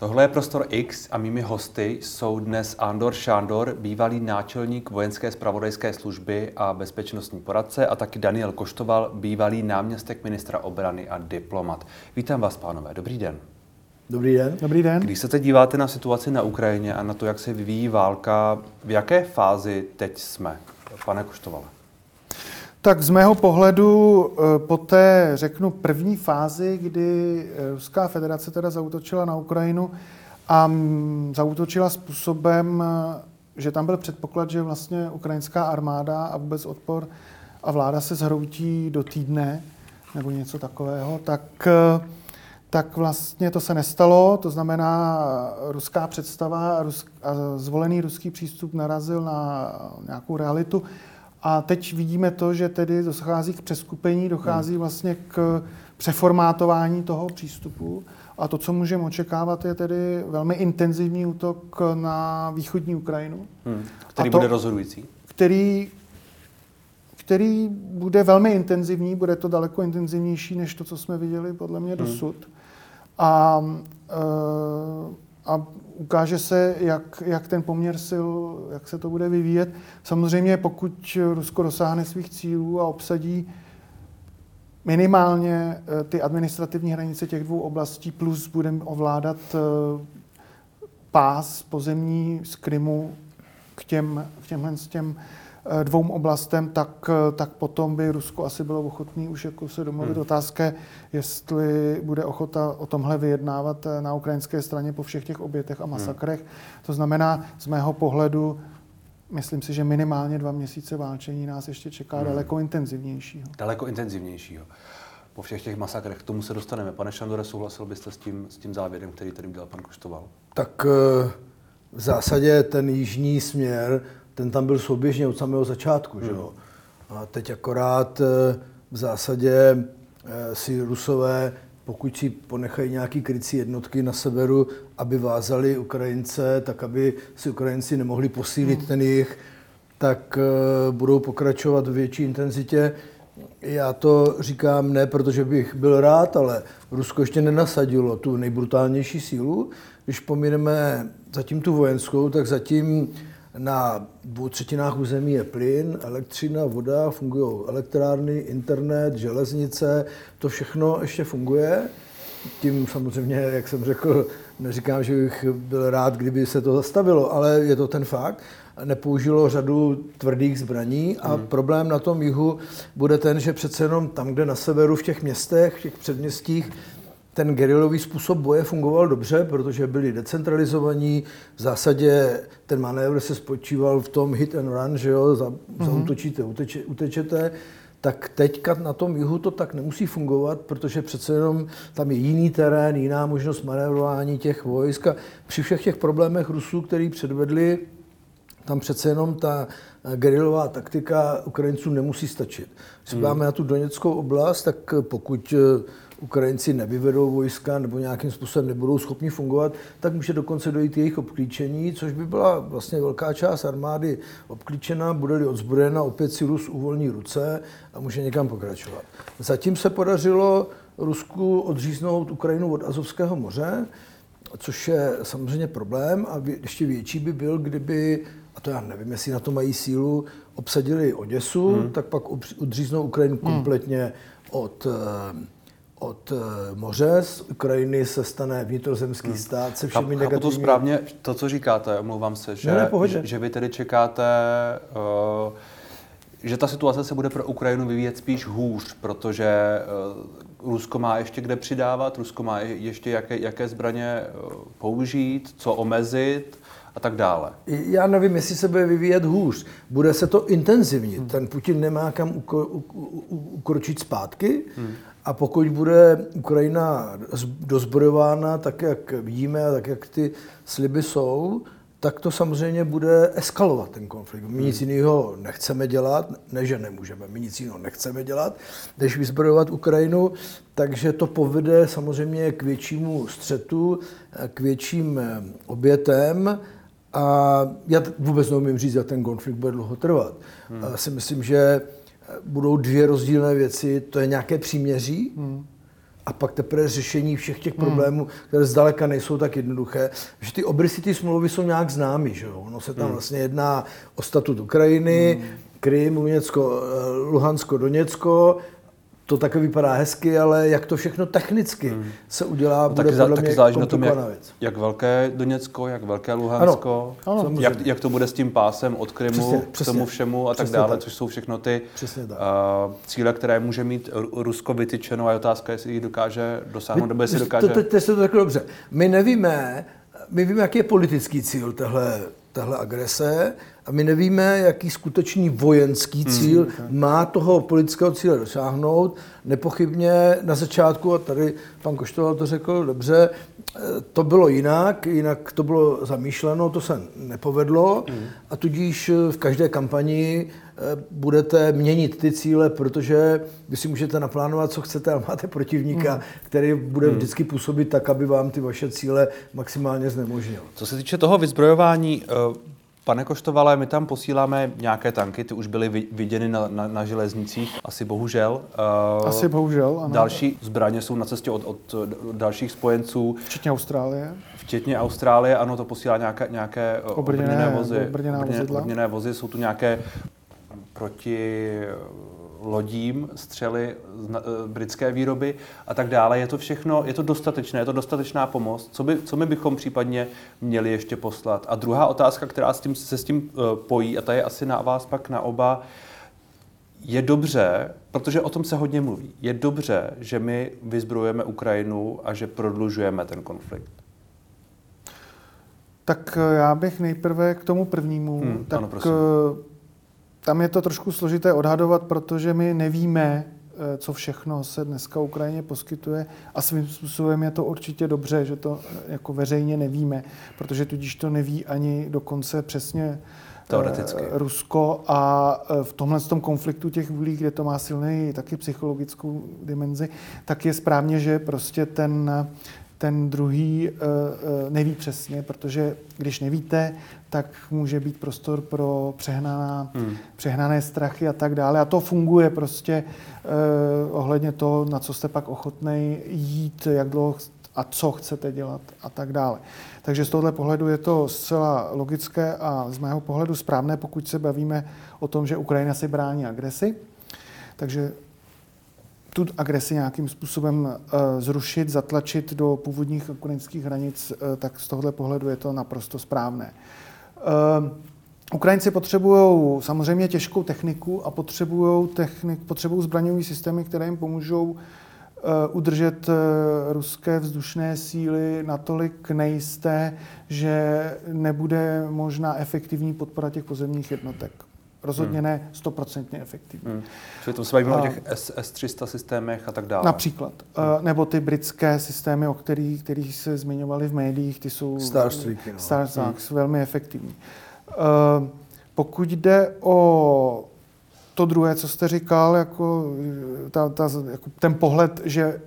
Tohle je Prostor X a mými hosty jsou dnes Andor Šándor, bývalý náčelník vojenské spravodajské služby a bezpečnostní poradce a taky Daniel Koštoval, bývalý náměstek ministra obrany a diplomat. Vítám vás, pánové. Dobrý den. Dobrý den. Dobrý den. Když se teď díváte na situaci na Ukrajině a na to, jak se vyvíjí válka, v jaké fázi teď jsme, pane Koštovale? Tak z mého pohledu eh, po té, řeknu, první fázi, kdy eh, Ruská federace teda zautočila na Ukrajinu a mm, zautočila způsobem, eh, že tam byl předpoklad, že vlastně ukrajinská armáda a vůbec odpor a vláda se zhroutí do týdne nebo něco takového, tak, tak vlastně to se nestalo. To znamená, ruská představa a, a zvolený ruský přístup narazil na nějakou realitu. A teď vidíme to, že tedy dochází k přeskupení, dochází hmm. vlastně k přeformátování toho přístupu. A to, co můžeme očekávat, je tedy velmi intenzivní útok na východní Ukrajinu. Hmm. Který to, bude rozhodující? Který, který bude velmi intenzivní, bude to daleko intenzivnější než to, co jsme viděli podle mě hmm. dosud. Hmm. A, e, a ukáže se, jak, jak ten poměr sil, jak se to bude vyvíjet. Samozřejmě pokud Rusko dosáhne svých cílů a obsadí minimálně eh, ty administrativní hranice těch dvou oblastí, plus budeme ovládat eh, pás pozemní z Krymu k, těm, k těmhle s těm dvou oblastem, tak, eh, tak potom by Rusko asi bylo ochotné už jako se domluvit. Hmm. Otázka jestli bude ochota o tomhle vyjednávat eh, na ukrajinské straně po všech těch obětech a hmm. masakrech. Hmm. To znamená, z mého pohledu, myslím si, že minimálně dva měsíce válčení nás ještě čeká hmm. daleko intenzivnějšího. Daleko intenzivnějšího. Po všech těch masakrech k tomu se dostaneme. Pane Šandore, souhlasil byste s tím, s tím závěrem, který tady udělal pan Koštoval? Tak v zásadě ten jižní směr ten tam byl souběžně od samého začátku. Hmm. Že jo? A teď akorát eh, v zásadě eh, si Rusové, pokud si ponechají nějaký krycí jednotky na severu, aby vázali Ukrajince, tak aby si Ukrajinci nemohli posílit hmm. ten jich, tak eh, budou pokračovat v větší intenzitě. Já to říkám ne, protože bych byl rád, ale Rusko ještě nenasadilo tu nejbrutálnější sílu. Když pomineme zatím tu vojenskou, tak zatím na dvou třetinách území je plyn, elektřina, voda, fungují elektrárny, internet, železnice, to všechno ještě funguje. Tím samozřejmě, jak jsem řekl, neříkám, že bych byl rád, kdyby se to zastavilo, ale je to ten fakt. Nepoužilo řadu tvrdých zbraní a hmm. problém na tom jihu bude ten, že přece jenom tam, kde na severu, v těch městech, v těch předměstích, ten gerilový způsob boje fungoval dobře, protože byli decentralizovaní. V zásadě ten manévr se spočíval v tom hit and run, že jo, za, mm-hmm. zautočíte, uteče, utečete. Tak teďka na tom jihu to tak nemusí fungovat, protože přece jenom tam je jiný terén, jiná možnost manévrování těch vojsk a při všech těch problémech Rusů, který předvedli, tam přece jenom ta gerilová taktika Ukrajinců nemusí stačit. Když hmm. na tu Doněckou oblast, tak pokud Ukrajinci nevyvedou vojska nebo nějakým způsobem nebudou schopni fungovat, tak může dokonce dojít jejich obklíčení, což by byla vlastně velká část armády obklíčena, bude-li odzbrojena, opět si Rus uvolní ruce a může někam pokračovat. Zatím se podařilo Rusku odříznout Ukrajinu od Azovského moře, což je samozřejmě problém a ještě větší by byl, kdyby, a to já nevím, jestli na to mají sílu, obsadili Oděsu, hmm. tak pak odříznou Ukrajinu hmm. kompletně od eh, od eh, moře, z Ukrajiny se stane vnitrozemský hmm. stát se všemi negativními... Chápu to správně, to, co říkáte, omlouvám se, že, ne, ne, že, že vy tedy čekáte, uh, že ta situace se bude pro Ukrajinu vyvíjet spíš hůř, protože Rusko má ještě kde přidávat, Rusko má ještě jaké, jaké zbraně použít, co omezit, a tak dále. Já nevím, jestli se bude vyvíjet hůř. Bude se to intenzivnit. Hmm. Ten Putin nemá kam uko, ukročit zpátky hmm. A pokud bude Ukrajina dozbrojována tak, jak vidíme a tak, jak ty sliby jsou, tak to samozřejmě bude eskalovat ten konflikt. My nic hmm. jiného nechceme dělat, ne, že nemůžeme, my nic jiného nechceme dělat, než vyzbrojovat Ukrajinu, takže to povede samozřejmě k většímu střetu, k větším eh, obětem a já vůbec neumím říct, jak ten konflikt bude dlouho trvat. Hmm. Já si myslím, že budou dvě rozdílné věci. To je nějaké příměří hmm. a pak teprve řešení všech těch hmm. problémů, které zdaleka nejsou tak jednoduché. Že ty obrysy ty smlouvy jsou nějak známy, že jo? Ono se tam hmm. vlastně jedná o statut Ukrajiny, hmm. Krym, Luněcko, eh, Luhansko, Doněcko to také vypadá hezky, ale jak to všechno technicky hmm. se udělá, no, bude taky, podle taky mě záleží na tom, jak, jak velké Doněcko, jak velké Luhansko, ano, ano. Jak, jak to bude s tím pásem od Krymu přesně, k tomu všemu a tak dále, tak. což jsou všechno ty uh, cíle, které může mít Rusko vytyčeno a je otázka, jestli jich dokáže dosáhnout, nebo jestli dokáže... To, to, to, to, to tak dobře. My nevíme, my víme, jaký je politický cíl téhle, téhle agrese, a my nevíme, jaký skutečný vojenský hmm. cíl hmm. má toho politického cíle dosáhnout. Nepochybně na začátku, a tady pan Koštoval to řekl dobře, to bylo jinak, jinak to bylo zamýšleno, to se nepovedlo hmm. a tudíž v každé kampani eh, budete měnit ty cíle, protože vy si můžete naplánovat, co chcete, ale máte protivníka, hmm. který bude hmm. vždycky působit tak, aby vám ty vaše cíle maximálně znemožnil. Co se týče toho vyzbrojování, eh, Pane Koštovale, my tam posíláme nějaké tanky, ty už byly viděny na, na, na železnicích, asi bohužel. Uh, asi bohužel, ano. Další zbraně jsou na cestě od, od dalších spojenců. Včetně Austrálie. Včetně Austrálie, ano, to posílá nějaké, nějaké obrněné, obrněné vozy. Obrněné, obrněné vozy, jsou tu nějaké proti lodím, střely z eh, britské výroby a tak dále. Je to všechno, je to dostatečné, je to dostatečná pomoc. Co, by, co my bychom případně měli ještě poslat? A druhá otázka, která s tím, se s tím uh, pojí, a ta je asi na vás pak na oba, je dobře, protože o tom se hodně mluví, je dobře, že my vyzbrojujeme Ukrajinu a že prodlužujeme ten konflikt. Tak eh, já bych nejprve k tomu prvnímu. Hmm, tak ano, prosím tam je to trošku složité odhadovat, protože my nevíme, eh, co všechno se dneska Ukrajině poskytuje a svým způsobem je to určitě dobře, že to eh, jako veřejně nevíme, protože tudíž to neví ani dokonce přesně eh, Teoreticky. Rusko a v tomhle tom konfliktu těch vůlí, kde to má silný taky psychologickou dimenzi, tak je správně, že prostě ten ten druhý neví přesně, protože když nevíte, tak může být prostor pro přehnaná, hmm. přehnané strachy a tak dále. A to funguje prostě eh, ohledně toho, na co jste pak ochotný jít, jak dlouho a co chcete dělat a tak dále. Takže z tohohle pohledu je to zcela logické a z mého pohledu správné, pokud se bavíme o tom, že Ukrajina si brání agresi. Takže tu agresi nějakým způsobem uh, zrušit, zatlačit do původních ukrajinských hranic, uh, tak z tohohle pohledu je to naprosto správné. Ehm, Ukrajinci potřebují samozřejmě těžkou techniku a potřebují technik, potřebují zbraňové systémy, které jim pomůžou eh, udržet eh, ruské vzdušné síly natolik nejisté, že nebude možná efektivní podpora těch pozemních jednotek. Rozhodně hmm. ne stoprocentně efektivní. Hmm. Čili to se bavíme o těch S, S-300 systémech a tak dále. Například. Hmm. Nebo ty britské systémy, o kterých, kterých se zmiňovali v médiích, ty jsou Starstreaky, no. Starstreaks, hmm. velmi efektivní. Uh, pokud jde o to druhé, co jste říkal, jako, ta, ta, jako ten pohled, že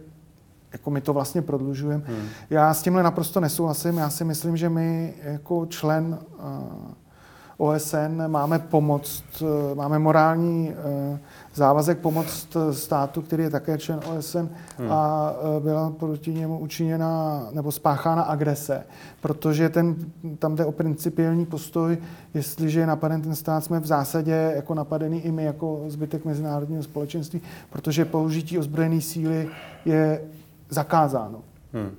jako my to vlastně prodlužujeme. Hmm. Já s tímhle naprosto nesouhlasím. Já si myslím, že my jako člen uh, OSN máme pomoct, eh, máme morální eh, závazek pomoct státu, který je také člen OSN hmm. a eh, byla proti němu učiněna nebo spáchána agrese, protože ten, tam jde o principiální postoj, jestliže je napaden ten stát, jsme v zásadě jako napadený i my jako zbytek mezinárodního společenství, protože použití ozbrojené síly je zakázáno. Hmm.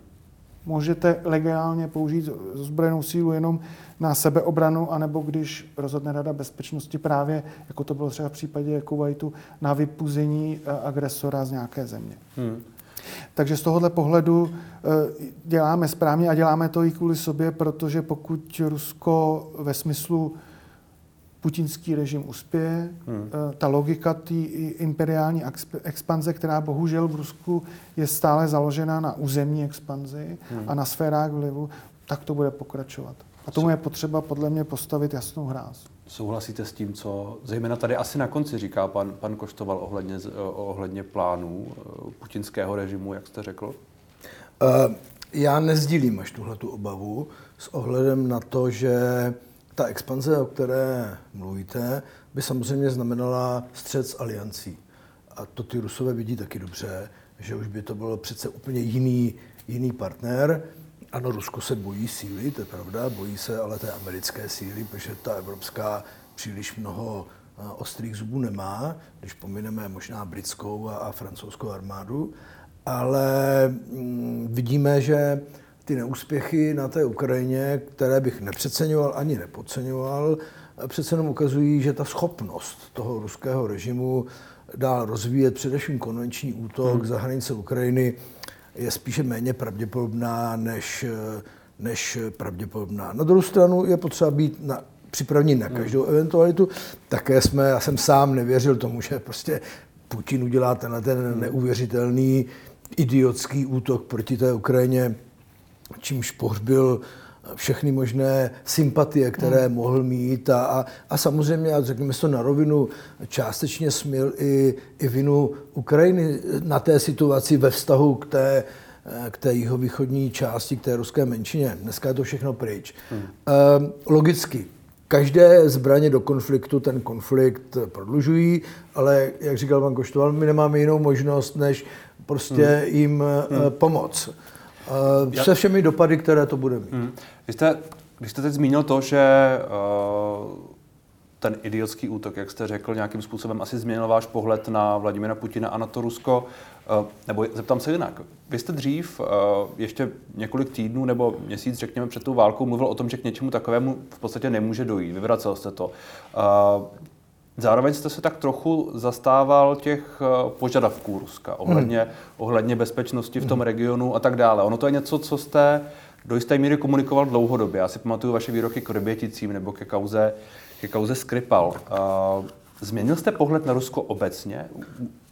Můžete legálně použít ozbrojenou sílu jenom na sebeobranu, anebo když rozhodne Rada bezpečnosti právě, jako to bylo třeba v případě Kuwaitu, na vypuzení eh, agresora z nějaké země. Hmm. Takže z tohohle pohledu eh, děláme správně a děláme to i kvůli sobě, protože pokud Rusko ve smyslu putinský režim uspěje, hmm. Eh, ta logika té imperiální expanze, která bohužel v Rusku je stále založena na územní expanzi hmm. a na sférách vlivu, tak to bude pokračovat. A tomu je potřeba podle mě postavit jasnou hráz. Souhlasíte s tím, co zejména tady asi na konci říká pan, pan Koštoval ohledně, ohledně plánů eh, putinského režimu, jak jste řekl? Uh, já nezdílím až tuhle tu obavu s ohledem na to, že ta expanze, o které mluvíte, by samozřejmě znamenala střed s aliancí. A to ty Rusové vidí taky dobře, že už by to bylo přece úplně jiný, jiný partner. Ano, Rusko se bojí síly, to je pravda, bojí se ale té americké síly, protože ta evropská příliš mnoho ostrých zubů nemá, když pomineme možná britskou a, a francouzskou armádu, ale mm, vidíme, že ty neúspěchy na té Ukrajině, které bych nepřeceňoval ani nepodceňoval, přece jenom ukazují, že ta schopnost toho ruského režimu dál rozvíjet především konvenční útok hmm. za hranice Ukrajiny je spíše méně pravděpodobná než, než pravděpodobná. Na druhou stranu je potřeba být na, připraveni na každou hmm. eventualitu. Také jsme, já jsem sám nevěřil tomu, že prostě Putin udělá tenhle ten neuvěřitelný idiotský útok proti té Ukrajině, čímž pohřbil všechny možné sympatie, které hmm. mohl mít a, a, a samozřejmě, a řekněme to na rovinu, částečně smil i, i vinu Ukrajiny na té situaci ve vztahu k té, k té jihovýchodní části, k té ruské menšině. Dneska je to všechno pryč. Hmm. E, logicky, každé zbraně do konfliktu ten konflikt prodlužují, ale jak říkal pan Koštoval, my nemáme jinou možnost, než prostě hmm. jim hmm. pomoct. Uh, se všemi dopady, které to bude mít. Hmm. Vy jste, když jste teď zmínil to, že uh, ten idiotský útok, jak jste řekl, nějakým způsobem asi změnil váš pohled na Vladimira Putina a na to Rusko. Uh, nebo zeptám se jinak. Vy jste dřív, uh, ještě několik týdnů nebo měsíc, řekněme, před tou válkou, mluvil o tom, že k něčemu takovému v podstatě nemůže dojít. Vyvracel jste to. Zároveň jste se tak trochu zastával těch požadavků Ruska ohledně, hmm. ohledně bezpečnosti v tom hmm. regionu a tak dále. Ono to je něco, co jste do jisté míry komunikoval dlouhodobě. Já si pamatuju vaše výroky k Ryběticím nebo ke kauze, ke kauze Skripal. Změnil jste pohled na Rusko obecně?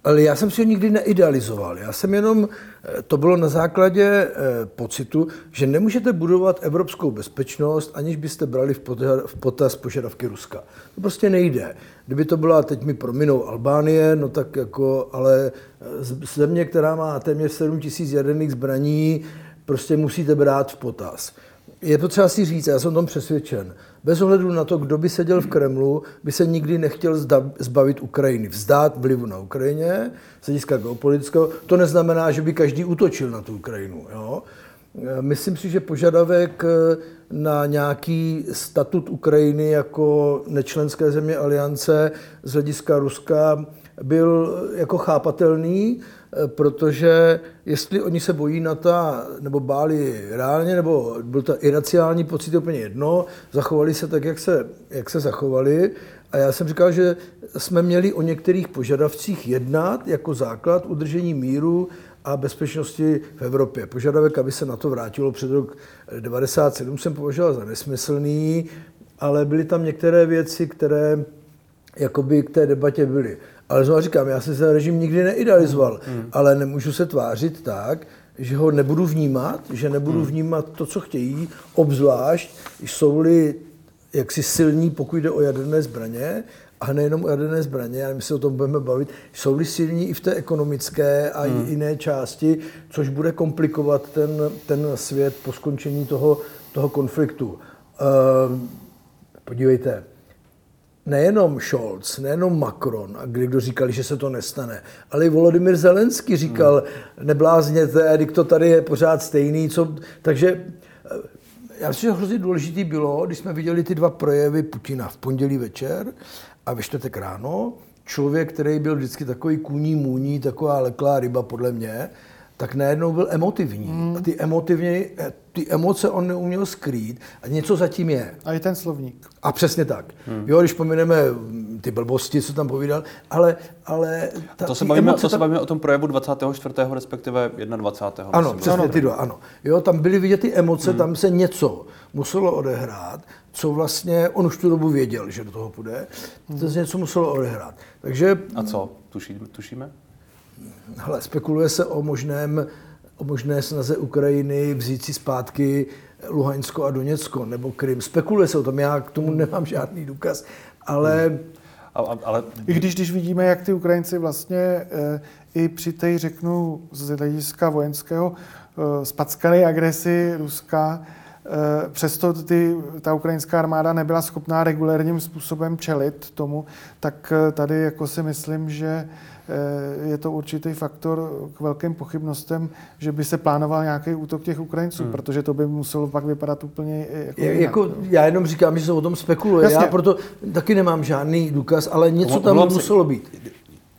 Ale já jsem si ho nikdy neidealizoval. Já jsem jenom, eh, to bylo na základě eh, pocitu, že nemůžete budovat evropskou bezpečnost, aniž byste brali v potaz požadavky Ruska. To prostě nejde. Kdyby to byla, teď mi prominou Albánie, no tak jako, ale eh, země, která má téměř 7 tisíc jaderných zbraní, prostě musíte brát v potaz. Je potřeba si říct, já jsem tom přesvědčen, bez ohledu na to, kdo by seděl v Kremlu, by se nikdy nechtěl zbavit Ukrajiny, vzdát vlivu na Ukrajině, z hlediska geopolitického. To neznamená, že by každý útočil na tu Ukrajinu. Jo? Myslím si, že požadavek eh, na nějaký statut Ukrajiny jako nečlenské země aliance z hlediska Ruska byl jako chápatelný, protože jestli oni se bojí na ta, nebo báli reálně, nebo byl to iraciální pocit úplně jedno, zachovali se tak, jak se, jak se zachovali. A já jsem říkal, že jsme měli o některých požadavcích jednat jako základ udržení míru a bezpečnosti v Evropě. Požadavek, aby se na to vrátilo před rok 1997, jsem považoval za nesmyslný, ale byly tam některé věci, které jakoby k té debatě byly. Ale znovu říkám, já jsem se režim nikdy neidealizoval, hmm. ale nemůžu se tvářit tak, že ho nebudu vnímat, že nebudu hmm. vnímat to, co chtějí, obzvlášť, jsou-li jaksi silní, pokud jde o jaderné zbraně, a nejenom o jaderné zbraně, ale my se o tom budeme bavit, jsou-li silní i v té ekonomické a hmm. jiné části, což bude komplikovat ten, ten svět po skončení toho, toho konfliktu. Uh, podívejte, nejenom Scholz, nejenom Macron, a kdy kdo říkali, že se to nestane, ale i Volodymyr Zelenský říkal, hmm. neblázněte, když to tady je pořád stejný, co... takže eh, já myslím, že hrozně důležitý bylo, když jsme viděli ty dva projevy Putina v pondělí večer a ve čtvrtek ráno, člověk, který byl vždycky takový kůní můní, taková leklá ryba podle mě, tak najednou byl emotivní. Hmm. A ty, emotivně, eh, ty emoce on neuměl skrýt a něco zatím je. A i ten slovník. A přesně tak. Hmm. Jo, když pomineme hm, ty blbosti, co tam povídal, ale... ale ta, to, se bavíme, to se bavíme o tom projevu 24. respektive 21. Ano, myslím, přesně ty dva, ano. Jo, tam byly vidět ty emoce, hmm. tam se něco muselo odehrát, co vlastně on už tu dobu věděl, že do toho půjde. Hmm. To se něco muselo odehrát. Takže... A co? Tušíme? tušíme? Hele, spekuluje se o možném o možné snaze Ukrajiny vzít si zpátky Luhansko a Doněcko nebo Krym. Spekuluje se o tom, já k tomu nemám žádný důkaz, ale... Hmm. Ale, ale... I když, když vidíme, jak ty Ukrajinci vlastně e, i při té, řeknu, z hlediska vojenského e, spackané agresi Ruska přesto ty, ta ukrajinská armáda nebyla schopná regulérním způsobem čelit tomu, tak tady jako si myslím, že Eh, je to určitý faktor k velkým pochybnostem, že by se plánoval nějaký útok těch Ukrajinců, hmm. protože to by muselo pak vypadat úplně jako, je, jako Já jenom říkám, že se o tom spekuluje. Jasně. Já proto taky nemám žádný důkaz, ale něco tam muselo být.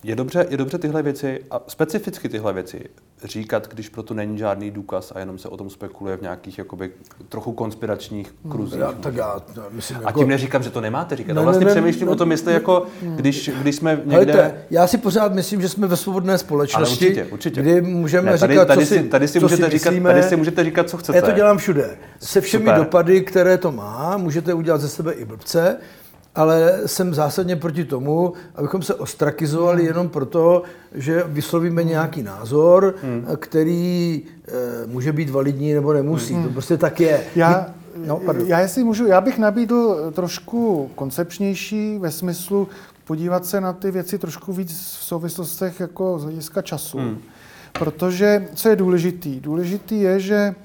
Je dobře, je dobře tyhle věci, a specificky tyhle věci, říkat, když proto není žádný důkaz a jenom se o tom spekuluje v nějakých jakoby, trochu konspiračních hmm. kruzích. Já, tak já myslím, jako... A tím neříkám, že to nemáte říkat. Ne, a vlastně ne, přemýšlím ne, o tom, jestli jako, když, když jsme někde... Hejte, já si pořád myslím, že jsme ve svobodné společnosti, určitě, určitě. kdy můžeme ne, tady, říkat, tady, co si, tady si, můžete říkat, myslíme. Tady si můžete říkat, co chcete. Já to dělám všude. Se všemi Super. dopady, které to má, můžete udělat ze sebe i blbce, ale jsem zásadně proti tomu, abychom se ostrakizovali hmm. jenom proto, že vyslovíme hmm. nějaký názor, hmm. který e, může být validní nebo nemusí. Hmm. To prostě tak je. Já, no, já, jestli můžu, já bych nabídl trošku koncepčnější ve smyslu podívat se na ty věci trošku víc v souvislostech jako z hlediska času. Hmm. Protože, co je důležitý? Důležitý je, že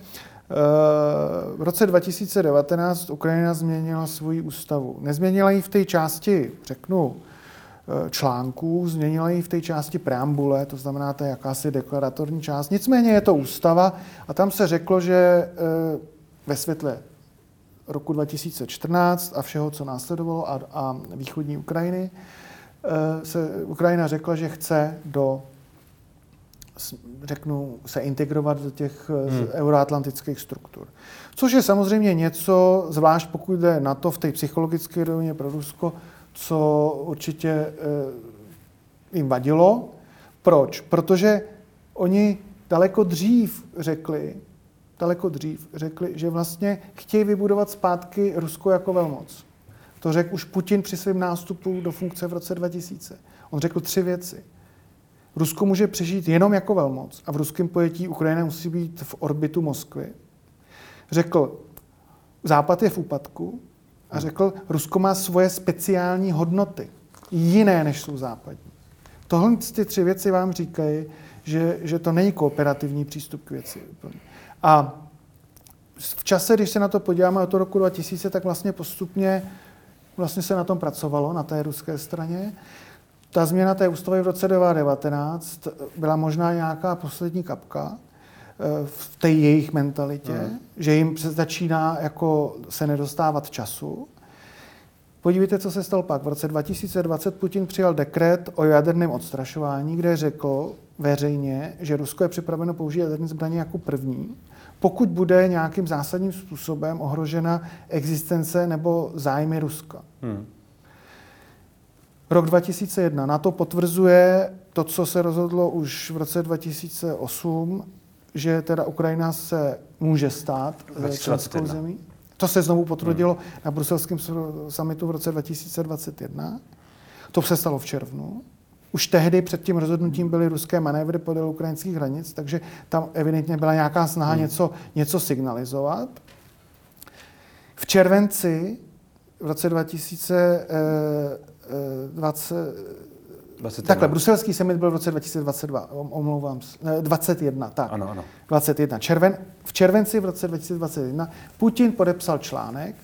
v roce 2019 Ukrajina změnila svoji ústavu. Nezměnila ji v té části, řeknu, eh, článků, změnila ji v té části preambule, to znamená, to je jakási deklaratorní část. Nicméně je to ústava a tam se řeklo, že eh, ve světle roku 2014 a všeho, co následovalo a, a východní Ukrajiny, eh, se Ukrajina řekla, že chce do řeknu, se integrovat do těch eh, hmm. euroatlantických struktur. Což je samozřejmě něco, zvlášť pokud jde na to v té psychologické rovině pro Rusko, co určitě eh, jim vadilo. Proč? Protože oni daleko dřív řekli, daleko dřív řekli, že vlastně chtějí vybudovat zpátky Rusko jako velmoc. To řekl už Putin při svém nástupu do funkce v roce 2000. On řekl tři věci. Rusko může přežít jenom jako velmoc a v ruském pojetí Ukrajina musí být v orbitu Moskvy. Řekl, Západ je v úpadku a řekl, Rusko má svoje speciální hodnoty, jiné než jsou západní. Tohle ty tři věci vám říkají, že, že to není kooperativní přístup k věci. A v čase, když se na to podíváme od roku 2000, tak vlastně postupně vlastně se na tom pracovalo na té ruské straně. Ta změna té ústavy v roce 2019 byla možná nějaká poslední kapka eh, v té jejich mentalitě, mm. že jim začíná jako se nedostávat času. Podívejte, co se stalo pak. V roce 2020 Putin přijal dekret o jaderném odstrašování, kde řekl veřejně, že Rusko je připraveno použít jaderné zbraně jako první, pokud bude nějakým zásadním způsobem ohrožena existence nebo zájmy Ruska. Hmm. Rok 2001. Na to potvrzuje to, co se rozhodlo už v roce 2008, že teda Ukrajina se může stát eh, členskou zemí. To se znovu potvrdilo hmm. na bruselském summitu v roce 2021. To se stalo v červnu. Už tehdy před tím rozhodnutím byly ruské manévry podél ukrajinských hranic, takže tam evidentně byla nějaká snaha hmm. něco, něco signalizovat. V červenci v roce 2000 20, 21. Takhle, bruselský summit byl v roce 2022, omlouvám se, 21, tak. Ano, ano. 21. Červen, v červenci v roce 2021 Putin podepsal článek,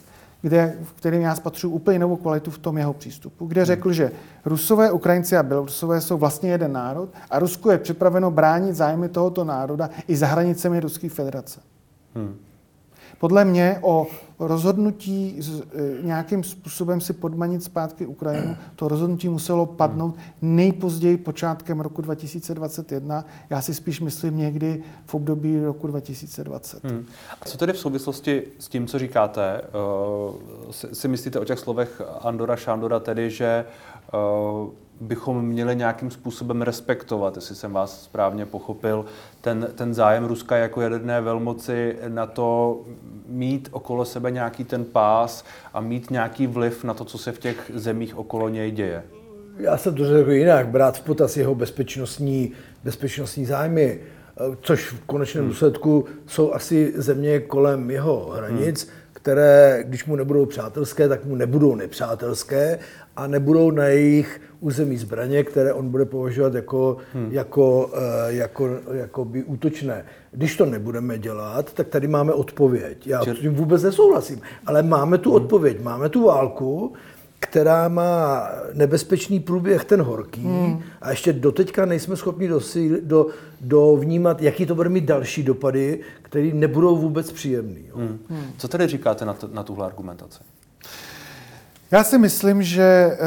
kde, v kterým já spatřuji úplně novou kvalitu v tom jeho přístupu, kde hmm. řekl, že Rusové, Ukrajinci a Bělorusové jsou vlastně jeden národ a Rusko je připraveno bránit zájmy tohoto národa i za hranicemi Ruské federace. Hmm. Podle mě o rozhodnutí e, nějakým způsobem si podmanit zpátky Ukrajinu, to rozhodnutí muselo padnout nejpozději počátkem roku 2021. Já si spíš myslím někdy v období roku 2020. Hmm. A co tedy v souvislosti s tím, co říkáte, uh, si, myslíte o těch slovech Andora Šandora tedy, že uh, bychom měli nějakým způsobem respektovat, jestli jsem vás správně pochopil, ten, ten zájem Ruska jako jaderné velmoci na to mít okolo sebe nějaký ten pás a mít nějaký vliv na to, co se v těch zemích okolo něj děje. Já jsem to řekl jinak, brát v potaz jeho bezpečnostní, bezpečnostní zájmy, což v konečném hmm. důsledku jsou asi země kolem jeho hranic, hmm které, když mu nebudou přátelské, tak mu nebudou nepřátelské a nebudou na jejich území zbraně, které on bude považovat jako, hmm. jako, eh, jako, jako by útočné. Když to nebudeme dělat, tak tady máme odpověď. Já s tím vůbec nesouhlasím, ale máme tu hmm. odpověď, máme tu válku, která má nebezpečný průběh, ten horký, hmm. a ještě doteďka nejsme schopni dosí, do, do vnímat, jaký to bude mít další dopady, které nebudou vůbec příjemný. Hmm. Hmm. Co tedy říkáte na, to, na tuhle argumentaci? Já si myslím, že eh,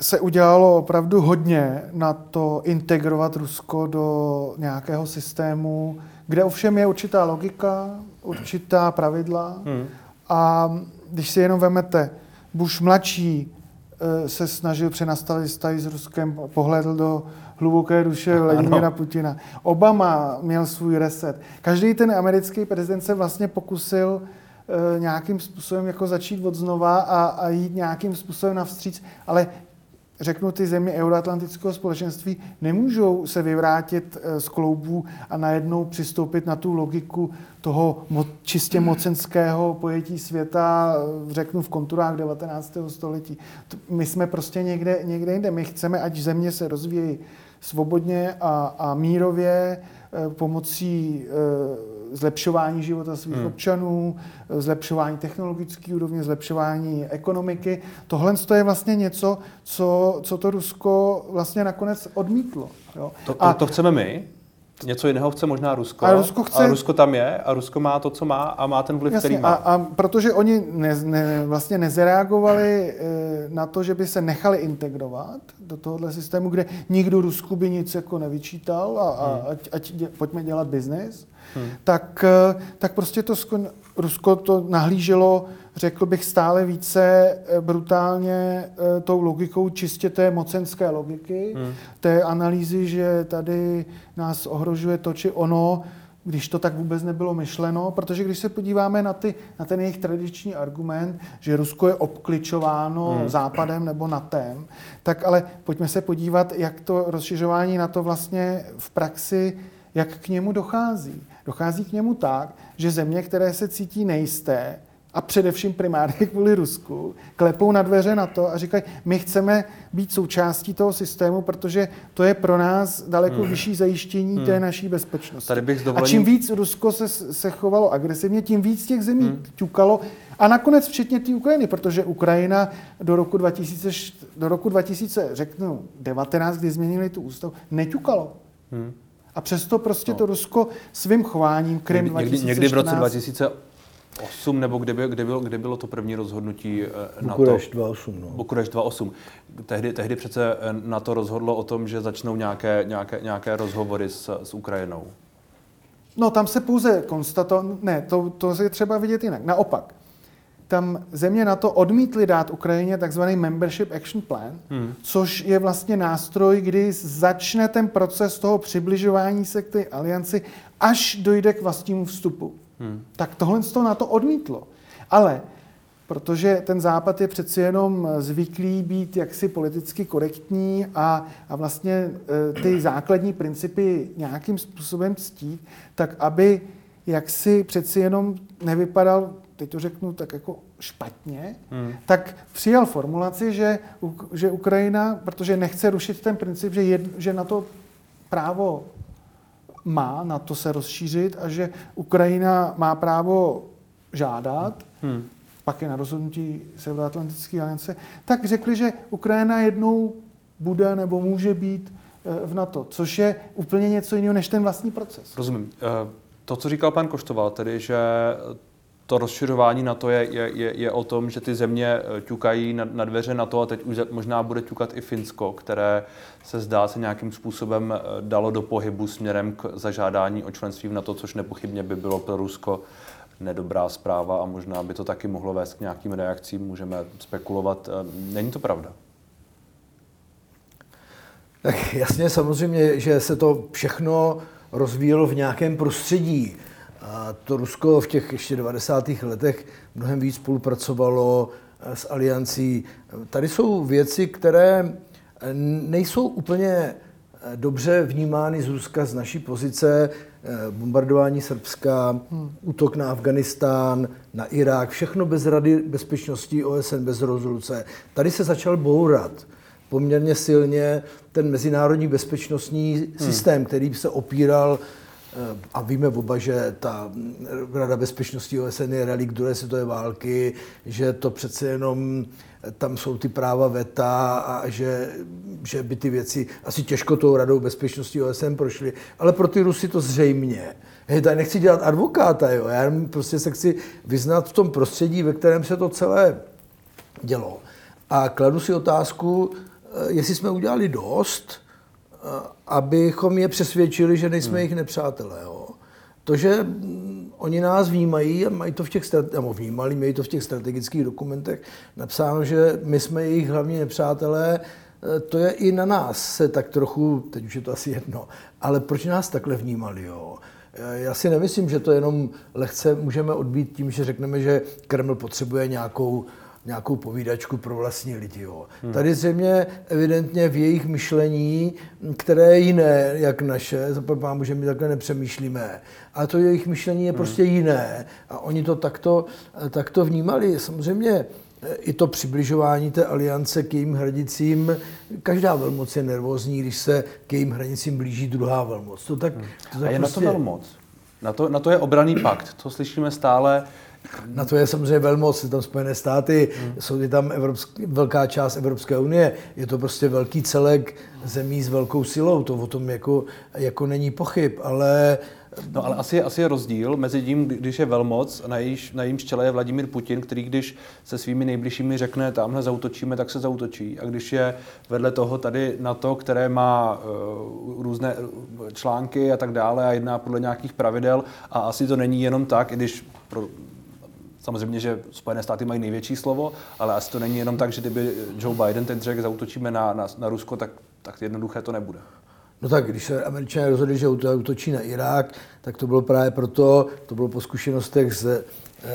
se udělalo opravdu hodně na to integrovat Rusko do nějakého systému, kde ovšem je určitá logika, určitá pravidla. Hmm. A když si jenom vemete, Bush mladší eh, se snažil přenastavit vztahy s Ruskem, pohledl do hluboké duše Vladimira Putina. Obama měl svůj reset. Každý ten americký prezident se vlastně pokusil e, nějakým způsobem jako začít od znova a, a jít nějakým způsobem navstříc, ale řeknu, ty země euroatlantického společenství nemůžou se vyvrátit eh, z kloubů a najednou přistoupit na tu logiku toho čistě mocenského pojetí světa, eh, řeknu v konturách 19. století. My jsme prostě někde, někde jinde. My chceme, ať země se rozvíjí svobodně a, a mírově, eh, pomocí zlepšování života svých hmm. občanů, zlepšování technologické úrovně, zlepšování ekonomiky. Tohle je vlastně něco, co, co to Rusko vlastně nakonec odmítlo. Jo. To, to, a, to chceme my? Něco jiného chce možná Rusko. A Rusko, chce... a Rusko tam je a Rusko má to, co má a má ten vliv, Jasně, který má. A, a protože oni ne, ne, vlastně nezareagovali e, na to, že by se nechali integrovat do tohohle systému, kde nikdo Rusku by nic jako nevyčítal a, a hmm. ať, ať dě, pojďme dělat biznis, hmm. tak, eh, tak prostě to Rusko to nahlíželo, řekl bych, stále více eh, brutálně eh, tou logikou čistě té mocenské logiky, hmm. té analýzy, že tady nás ohrožuje to či ono, když to tak vůbec nebylo myšleno, protože když se podíváme na, ty, na ten jejich tradiční argument, že Rusko je obkličováno hmm. západem nebo NATEM, tak ale pojďme se podívat, jak to rozšiřování na to vlastně v praxi, jak k němu dochází. Dochází k němu tak, že země, které se cítí nejisté, a především primárně kvůli Rusku, klepou na dveře na to a říkají, my chceme být součástí toho systému, protože to je pro nás daleko hmm. vyšší zajištění hmm. té naší bezpečnosti. Tady bych dovolením... A čím víc Rusko se, se chovalo agresivně, tím víc těch zemí hmm. ťukalo. A nakonec včetně té Ukrajiny, protože Ukrajina do roku 2000, do roku 2000 řeknu, 19, kdy změnili tu ústavu, neťukalo. Hmm. A přesto prostě no. to Rusko svým chováním Krym někdy, 2014... Někdy v roce 2008, nebo kde, by, kde, bylo, kde bylo to první rozhodnutí na Bukureš 28, no. Bukureš 28. Tehdy, tehdy přece eh, na to rozhodlo o tom, že začnou nějaké, nějaké, nějaké rozhovory s, s Ukrajinou. No tam se pouze konstatovalo, ne, to, to je třeba vidět jinak. Naopak, tam země na to odmítly dát Ukrajině takzvaný Membership Action Plan, hmm. což je vlastně nástroj, kdy začne ten proces toho přibližování se k té alianci, až dojde k vlastnímu vstupu. Hmm. Tak tohle to na to odmítlo. Ale protože ten Západ je přeci jenom zvyklý být jaksi politicky korektní a, a vlastně e, ty základní principy nějakým způsobem ctít, tak aby jaksi přeci jenom nevypadal teď to řeknu tak jako špatně, hmm. tak přijal formulaci, že, že Ukrajina, protože nechce rušit ten princip, že, jed, že na to právo má na to se rozšířit a že Ukrajina má právo žádat, hmm. pak je na rozhodnutí Severoatlantické aliance, tak řekli, že Ukrajina jednou bude nebo může být eh, v NATO, což je úplně něco jiného než ten vlastní proces. Rozumím. Eh, to, co říkal pan Koštoval, tedy, že to rozšiřování na to je, je, je o tom, že ty země eh, ťukají na, na dveře na to a teď už možná bude ťukat i Finsko, které se zdá se nějakým způsobem eh, dalo do pohybu směrem k zažádání o členství v NATO, což nepochybně by bylo pro Rusko nedobrá zpráva a možná by to taky mohlo vést k nějakým reakcím, můžeme spekulovat. Eh, není to pravda? Tak jasně, samozřejmě, že se to všechno rozvíjelo v nějakém prostředí. A to Rusko v těch ještě 90. letech mnohem víc spolupracovalo eh, s aliancí. Tady jsou věci, které eh, nejsou úplně dobře vnímány z Ruska z naší pozice, bombardování Srbska, hmm. útok na Afganistán, na Irák, všechno bez rady bezpečnosti OSN, bez rozruce. Tady se začal bourat poměrně silně ten mezinárodní bezpečnostní hmm. systém, který se opíral a víme oba, že ta Rada bezpečnosti OSN je relikt druhé světové války, že to přece jenom tam jsou ty práva VETA a že, že by ty věci asi těžko tou Radou bezpečnosti OSN prošly. Ale pro ty Rusy to zřejmě. Hej, tady nechci dělat advokáta, jo. já prostě se chci vyznat v tom prostředí, ve kterém se to celé dělo. A kladu si otázku, eh, jestli jsme udělali dost, abychom je přesvědčili, že nejsme hmm. jejich nepřátelé. Jo. To, že oni nás vnímají a mají to v těch, nebo vnímali, mají to v těch strategických dokumentech napsáno, že my jsme jejich hlavní nepřátelé, e, to je i na nás se tak trochu, teď už je to asi jedno, ale proč nás takhle vnímali, jo? E, já si nemyslím, že to jenom lehce můžeme odbít tím, že řekneme, že Kreml potřebuje nějakou nějakou povídačku pro vlastní lidi. Jo. Hmm. Tady zřejmě evidentně v jejich myšlení, které je jiné, jak naše, zapomínám, že my takhle nepřemýšlíme, a to jejich myšlení je hmm. prostě jiné a oni to takto, takto vnímali. Samozřejmě eh, i to přibližování té aliance k jejím hranicím, každá velmoc je nervózní, když se k jejím hranicím blíží druhá velmoc. To tak, to tak a je prostě... na to prostě- velmoc? Na to, na to je obraný pakt. To slyšíme stále na to je samozřejmě velmoc, jsou tam Spojené státy, hmm. jsou tam evropský, velká část Evropské unie, je to prostě velký celek zemí s velkou silou, to o tom jako, jako není pochyb, ale No ale asi, asi je rozdíl mezi tím, když je velmoc, na, jejíž, na jejím čele je Vladimír Putin, který když se svými nejbližšími řekne, tamhle zautočíme, tak se zautočí. A když je vedle toho tady NATO, které má uh, různé články a tak dále a jedná podle nějakých pravidel a asi to není jenom tak, i když pro, Samozřejmě, že Spojené státy mají největší slovo, ale asi to není jenom tak, že kdyby Joe Biden ten řekl, zautočíme na, na, na Rusko, tak, tak jednoduché to nebude. No tak, když se američané rozhodli, že útočí na Irák, tak to bylo právě proto, to bylo po zkušenostech z,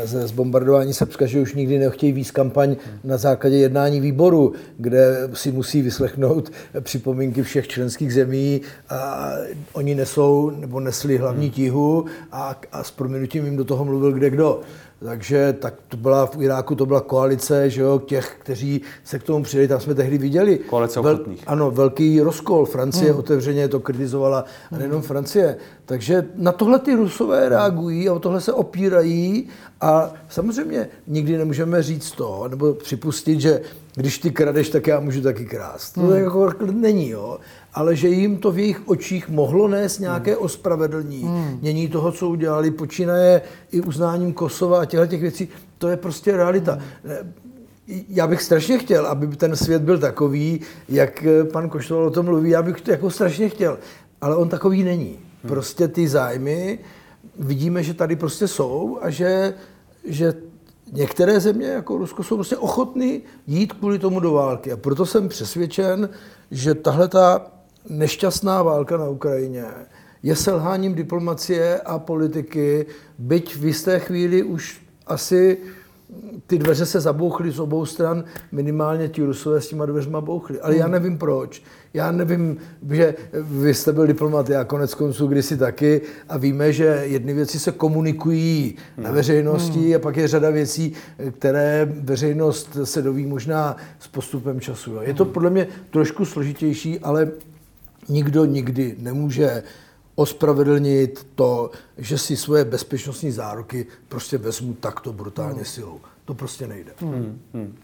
z, z bombardování Srbska, že už nikdy nechtějí víc kampaň na základě jednání výboru, kde si musí vyslechnout připomínky všech členských zemí a oni nesou nebo nesli hlavní tíhu a, a s proměnutím jim do toho mluvil kde kdo. Takže tak to byla v Iráku, to byla koalice že jo, těch, kteří se k tomu přidali, tam jsme tehdy viděli. Koalice Vel, Ano, velký rozkol. Francie hmm. otevřeně to kritizovala, a nejenom Francie. Takže na tohle ty Rusové reagují a o tohle se opírají a samozřejmě nikdy nemůžeme říct to, nebo připustit, že když ty kradeš, tak já můžu taky krást. To hmm. jako není, jo ale že jim to v jejich očích mohlo nést nějaké hmm. ospravedlnění hmm. toho, co udělali, počínaje i uznáním Kosova a těchto těch věcí, to je prostě realita. Hmm. Já bych strašně chtěl, aby ten svět byl takový, jak pan Koštval o tom mluví, já bych to jako strašně chtěl, ale on takový není. Hmm. Prostě ty zájmy vidíme, že tady prostě jsou a že, že některé země, jako Rusko, jsou prostě ochotny jít kvůli tomu do války. A proto jsem přesvědčen, že tahle ta nešťastná válka na Ukrajině je selháním diplomacie a politiky, byť v jisté chvíli už asi ty dveře se zabouchly z obou stran, minimálně ti Rusové s těma dveřma bouchly. Ale já hmm. nevím proč. Já nevím, že vy jste byl diplomat, já konec konců kdysi taky a víme, že jedny věci se komunikují na hmm. veřejnosti hmm. a pak je řada věcí, které veřejnost se doví možná s postupem času. Je to podle mě trošku složitější, ale nikdo nikdy nemůže ospravedlnit to, že si svoje bezpečnostní záruky prostě vezmu takto brutálně hmm. silou. To prostě nejde. Hmm. Hmm.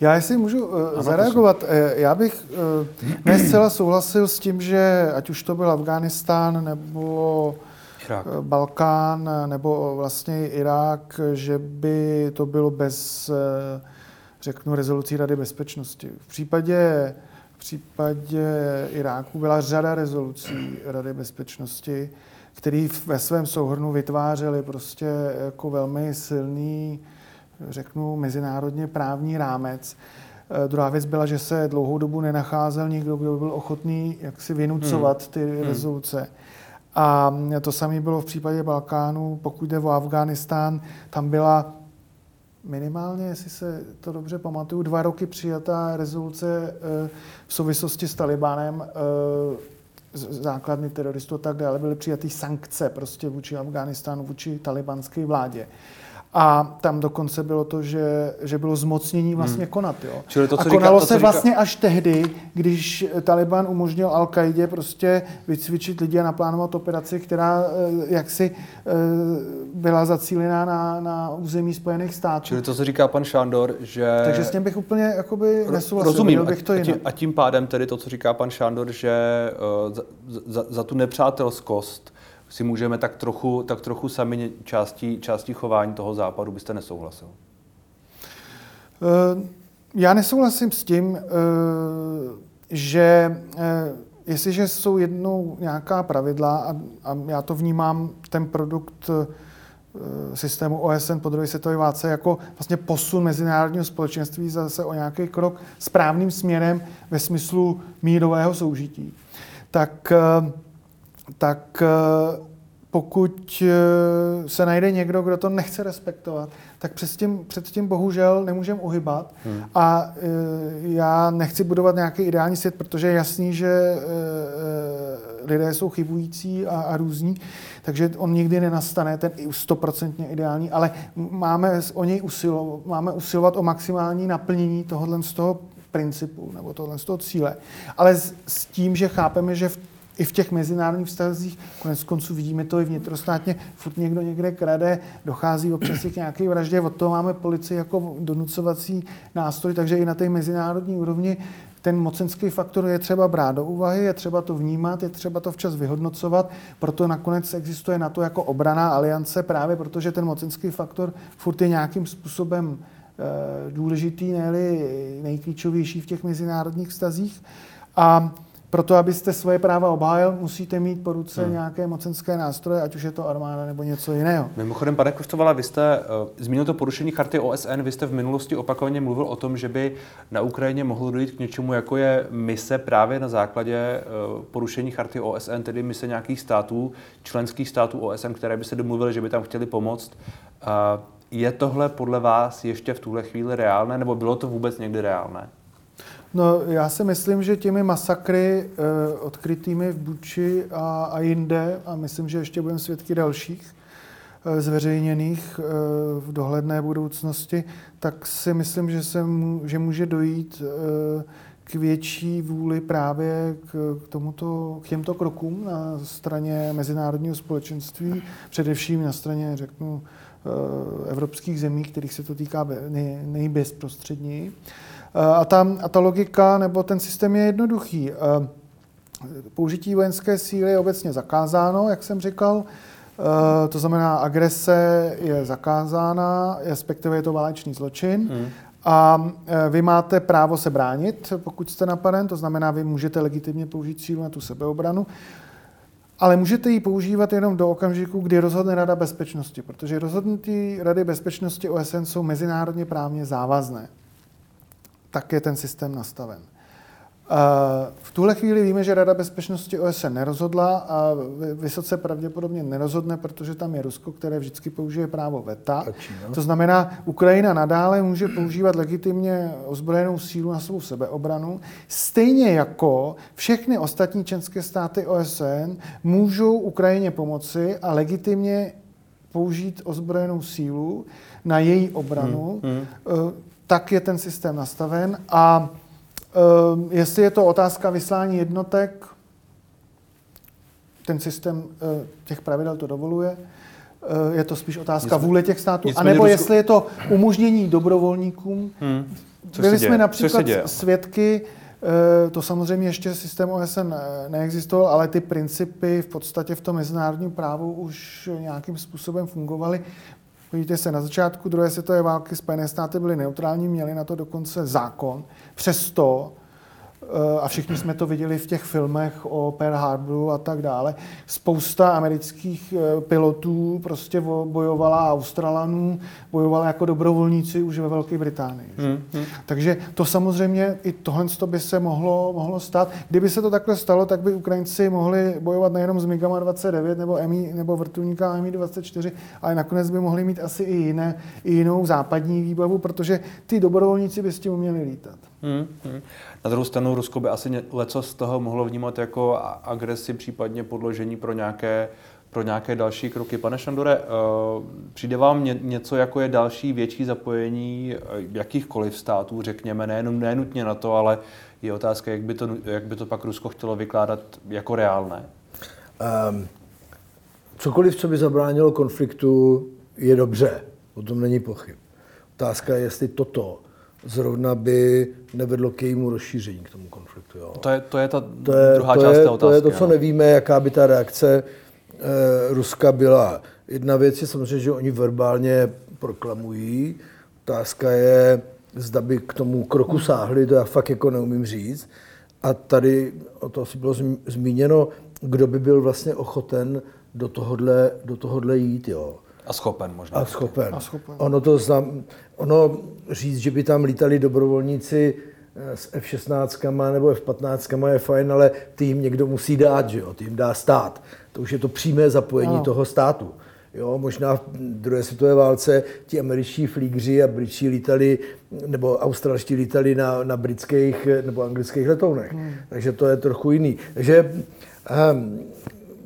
Já jestli můžu uh, ano, zareagovat, prosím. Eh, já bych uh, ne zcela souhlasil s tím, že ať už to byl Afghánistán nebo Irák. Balkán nebo vlastně Irák, že by to bylo bez, řeknu, rezolucí Rady bezpečnosti. V případě případě Iráku byla řada rezolucí Rady bezpečnosti, který ve svém souhrnu vytvářely prostě jako velmi silný, řeknu, mezinárodně právní rámec. E, druhá věc byla, že se dlouhou dobu nenacházel nikdo, kdo by byl ochotný jak si vynucovat hmm. ty hmm. rezoluce. A to samé bylo v případě Balkánu, pokud jde o Afghánistán, tam byla minimálně, jestli se to dobře pamatuju, dva roky přijatá rezoluce eh, v souvislosti s Talibánem, eh, základny teroristů a tak dále, byly přijaty sankce prostě vůči Afganistánu, vůči talibanské vládě. A tam dokonce bylo to, že, že bylo zmocnění vlastně hmm. konat. Jo. Čili to, co a konalo říká, to, se říká... vlastně až tehdy, když Taliban umožnil al qaidě prostě vycvičit lidi a naplánovat operaci, která eh, jaksi eh, byla zacílená na, na území Spojených států. Čili to, co říká pan Šándor, že... Takže s tím bych úplně jakoby nesouhlasil. Rozumím. Bych to a, tím, a tím pádem tedy to, co říká pan Šándor, že uh, za, za, za tu nepřátelskost si můžeme tak trochu, tak trochu sami částí, částí chování toho západu byste nesouhlasil? Eh, já nesouhlasím s tím, eh, že eh, jestliže jsou jednou nějaká pravidla a, a já to vnímám, ten produkt systému OSN po druhé světové válce jako vlastně posun mezinárodního společenství zase o nějaký krok správným směrem ve smyslu mírového soužití, tak tak eh, pokud eh, se najde někdo, kdo to nechce respektovat, tak před tím, před tím bohužel nemůžeme uhybat. Hmm. A e, já nechci budovat nějaký ideální svět, protože je jasný, že lidé jsou chybující a, a různí, takže on nikdy nenastane, ten stoprocentně ideální, ale máme o něj usilovat, máme usilovat o maximální naplnění tohohle z toho principu nebo tohle z toho cíle. Ale s, s tím, že chápeme, že v i v těch mezinárodních vztazích, konec konců vidíme to i vnitrostátně, furt někdo někde krade, dochází občas k nějaké vraždě, od toho máme policii jako donucovací nástroj, takže i na té mezinárodní úrovni ten mocenský faktor je třeba brát do úvahy, je třeba to vnímat, je třeba to včas vyhodnocovat, proto nakonec existuje na to jako obraná aliance, právě protože ten mocenský faktor furt je nějakým způsobem e, důležitý, ne nejklíčovější v těch mezinárodních vztazích. A proto, abyste svoje práva obhájil, musíte mít po ruce hmm. nějaké mocenské nástroje, ať už je to armáda nebo něco jiného. Mimochodem, pane Koštovala, vy jste uh, zmínil to porušení charty OSN, vy jste v minulosti opakovaně mluvil o tom, že by na Ukrajině mohlo dojít k něčemu, jako je mise právě na základě uh, porušení charty OSN, tedy mise nějakých států, členských států OSN, které by se domluvily, že by tam chtěli pomoct. Uh, je tohle podle vás ještě v tuhle chvíli reálné, nebo bylo to vůbec někdy reálné? No, já si myslím, že těmi masakry eh, odkrytými v Buči a, a jinde, a myslím, že ještě budeme svědky dalších eh, zveřejněných eh, v dohledné budoucnosti, tak si myslím, že, se, že může dojít eh, k větší vůli právě k, k, tomuto, k těmto krokům na straně mezinárodního společenství, především na straně, řeknu, eh, evropských zemí, kterých se to týká nej, nejbezprostředněji. Eh, a ta, a ta logika nebo ten systém je jednoduchý. Eh, použití vojenské síly je obecně zakázáno, jak jsem říkal. Eh, to znamená, agrese je zakázána, respektive je to válečný zločin. Hmm. A vy máte právo se bránit, pokud jste napaden, to znamená, vy můžete legitimně použít sílu na tu sebeobranu, ale můžete ji používat jenom do okamžiku, kdy rozhodne Rada bezpečnosti, protože rozhodnutí Rady bezpečnosti OSN jsou mezinárodně právně závazné tak je ten systém nastaven. V tuhle chvíli víme, že Rada bezpečnosti OSN nerozhodla a vysoce pravděpodobně nerozhodne, protože tam je Rusko, které vždycky použije právo VETA. To znamená, Ukrajina nadále může používat legitimně ozbrojenou sílu na svou sebeobranu, stejně jako všechny ostatní členské státy OSN můžou Ukrajině pomoci a legitimně použít ozbrojenou sílu na její obranu. Hmm, hmm tak je ten systém nastaven. A uh, jestli je to otázka vyslání jednotek, ten systém uh, těch pravidel to dovoluje. Uh, je to spíš otázka Nicméně, vůle těch států. A nebo jestli je to umožnění dobrovolníkům. Hmm. Co Byli jsme například svědky, to samozřejmě ještě systém OSN neexistoval, ale ty principy v podstatě v tom mezinárodním právu už nějakým způsobem fungovaly. Podívejte se, na začátku druhé světové války Spojené státy byly neutrální, měly na to dokonce zákon. Přesto a všichni jsme to viděli v těch filmech o Pearl Harboru a tak dále. Spousta amerických eh, pilotů prostě bojovala Australanů, bojovala jako dobrovolníci už ve Velké Británii. Hmm, hmm. Takže to samozřejmě i tohle by se mohlo, mohlo stát. Kdyby se to takhle stalo, tak by Ukrajinci mohli bojovat nejenom s MiGama 29 nebo, EMI, nebo vrtulníka Mi 24, ale nakonec by mohli mít asi i, jiné, i jinou západní výbavu, protože ty dobrovolníci by s tím uměli lítat. Hmm, hmm. Na druhou stranu Rusko by asi leco z toho mohlo vnímat jako agresi, případně podložení pro nějaké, pro nějaké další kroky. Pane Šandore, uh, přijde vám ně, něco jako je další větší zapojení uh, jakýchkoliv států, řekněme, nejenom nenutně na to, ale je otázka, jak by to, jak by to pak Rusko chtělo vykládat jako reálné? Um, cokoliv, co by zabránilo konfliktu, je dobře. O tom není pochyb. Otázka je, jestli toto zrovna by nevedlo k jejímu rozšíření, k tomu konfliktu. Jo. To, je, to je ta to je, druhá to část je, té otázky. To je to, co nevíme, jaká by ta reakce eh, Ruska byla. Jedna věc je samozřejmě, že oni verbálně proklamují. Otázka je, zda by k tomu kroku sáhli, to já fakt jako neumím říct. A tady o to asi bylo zmíněno, kdo by byl vlastně ochoten do tohohle, do tohohle jít. Jo. A schopen možná. A schopen. A schopen. Ono to znam, ono říct, že by tam lítali dobrovolníci eh, s F-16 nebo F-15 je fajn, ale ty jim někdo musí dát, že jo? Ty jim dá stát. To už je to přímé zapojení ano. toho státu. Jo, možná v druhé světové válce ti američtí flígři a britští lítali, nebo australští lítali na, na britských nebo anglických letounech. Hmm. Takže to je trochu jiný. Takže um,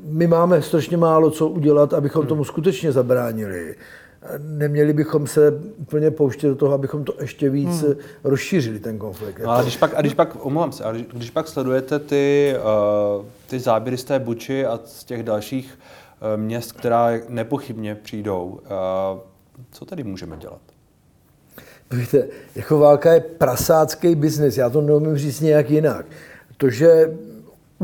my máme strašně málo co udělat, abychom hmm. tomu skutečně zabránili. Neměli bychom se úplně pouštět do toho, abychom to ještě víc hmm. rozšířili, ten konflikt. No, ale když pak, a když pak, omlouvám se, ale když pak sledujete ty, uh, ty záběry z té Buči a z těch dalších uh, měst, která nepochybně přijdou, uh, co tady můžeme dělat? Víte, jako válka je prasácký biznes, já to neumím říct nějak jinak. To, že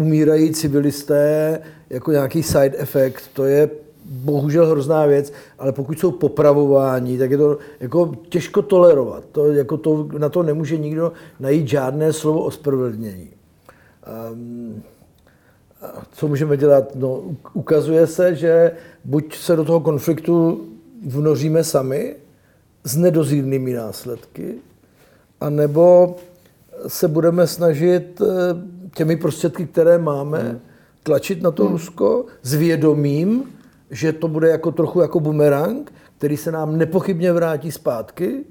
umírají civilisté jako nějaký side effect, to je bohužel hrozná věc, ale pokud jsou popravováni, tak je to jako těžko tolerovat. To, jako to, na to nemůže nikdo najít žádné slovo ospravedlnění. Um, co můžeme dělat? No, ukazuje se, že buď se do toho konfliktu vnoříme sami s nedozírnými následky, anebo se budeme snažit eh, těmi prostředky, které máme, hmm. tlačit na to hmm. Rusko s vědomím, že to bude jako trochu jako bumerang, který se nám nepochybně vrátí zpátky,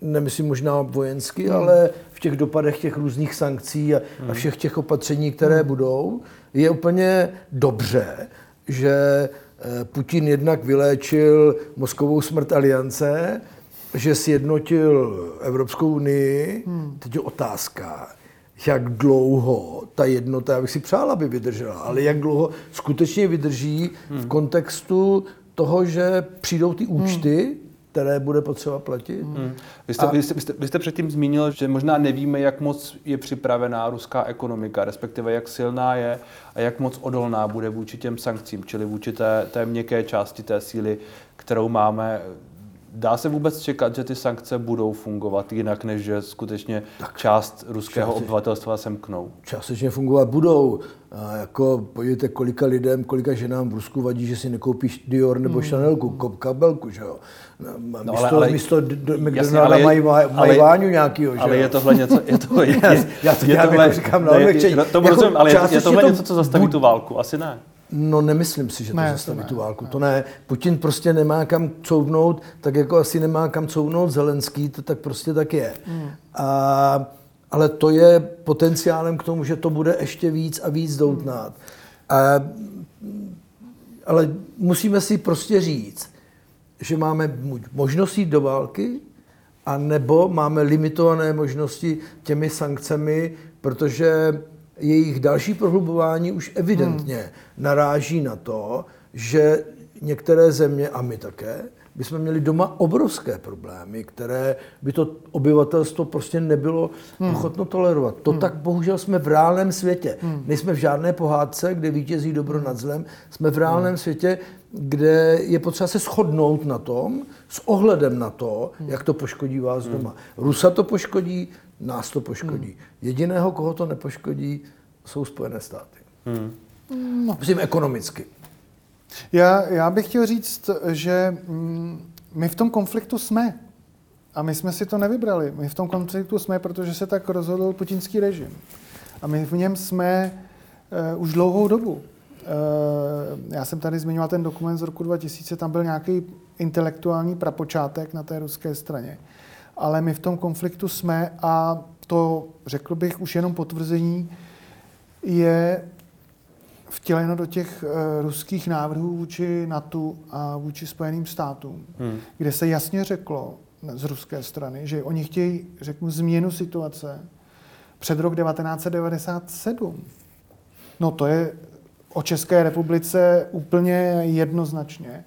nemyslím možná vojensky, hmm. ale v těch dopadech těch různých sankcí a, hmm. a všech těch opatření, které hmm. budou, je úplně dobře, že eh, Putin jednak vyléčil mozkovou smrt aliance, že sjednotil Evropskou unii. Hmm. Teď je otázka, jak dlouho ta jednota, já bych si přál, aby vydržela, ale jak dlouho skutečně vydrží v kontextu toho, že přijdou ty účty, hmm. které bude potřeba platit. Hmm. Vy, jste, a... vy, jste, vy, jste, vy jste předtím zmínil, že možná nevíme, jak moc je připravená ruská ekonomika, respektive jak silná je a jak moc odolná bude vůči těm sankcím, čili vůči té, té měkké části té síly, kterou máme Dá se vůbec čekat, že ty sankce budou fungovat jinak, než že skutečně tak, část ruského části, obyvatelstva semknou? Částečně fungovat budou. A jako podívejte, kolika lidem, kolika ženám v Rusku vadí, že si nekoupíš Dior nebo hmm. Chanelku, kabelku, že jo. No, místo, ale, ale, místo McDonalda mají, mají váňu nějakýho, že Ale je tohle něco, je to, je, já, já to je tohle, jako říkám na. To, to jako rozumím, ale je, je tohle to, něco, co zastaví tu válku? Asi ne. No nemyslím si, že to ne, zastaví to ne, tu válku. Ne. To ne. Putin prostě nemá kam couvnout, tak jako asi nemá kam couvnout Zelenský, to tak prostě tak je. Hmm. A, ale to je potenciálem k tomu, že to bude ještě víc a víc doutnát. A, ale musíme si prostě říct, že máme možnost jít do války, a nebo máme limitované možnosti těmi sankcemi, protože jejich další prohlubování už evidentně hmm. naráží na to, že některé země, a my také, bychom měli doma obrovské problémy, které by to obyvatelstvo prostě nebylo hmm. ochotno tolerovat. To hmm. tak bohužel jsme v reálném světě. Hmm. Nejsme v žádné pohádce, kde vítězí dobro hmm. nad zlem. Jsme v reálném hmm. světě, kde je potřeba se shodnout na tom, s ohledem na to, hmm. jak to poškodí vás hmm. doma. Rusa to poškodí, nás to poškodí. Hmm. Jediného, koho to nepoškodí, jsou Spojené státy. Hmm. No. Myslím ekonomicky. Já, já bych chtěl říct, že mm, my v tom konfliktu jsme. A my jsme si to nevybrali. My v tom konfliktu jsme, protože se tak rozhodl putinský režim. A my v něm jsme uh, už dlouhou dobu. Uh, já jsem tady zmiňoval ten dokument z roku 2000, tam byl nějaký intelektuální prapočátek na té ruské straně. Ale my v tom konfliktu jsme a to, řekl bych, už jenom potvrzení, je vtěleno do těch uh, ruských návrhů vůči NATO a vůči Spojeným státům, hmm. kde se jasně řeklo z ruské strany, že oni chtějí, řeknu, změnu situace před rok 1997. No to je o České republice úplně jednoznačně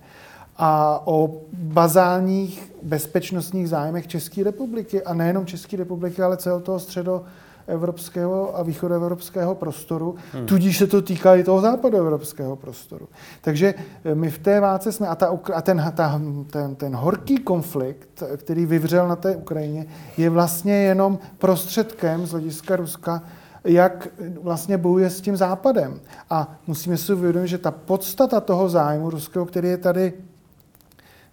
a o bazálních bezpečnostních zájmech České republiky a nejenom České republiky, ale celého toho středo evropského a východoevropského prostoru, hmm. tudíž se to týká i toho západoevropského prostoru. Takže eh, my v té válce jsme, a, ta, a ten, ta, ten, ten horký konflikt, který vyvřel na té Ukrajině, je vlastně jenom prostředkem z hlediska Ruska, jak vlastně bojuje s tím západem. A musíme si uvědomit, že ta podstata toho zájmu ruského, který je tady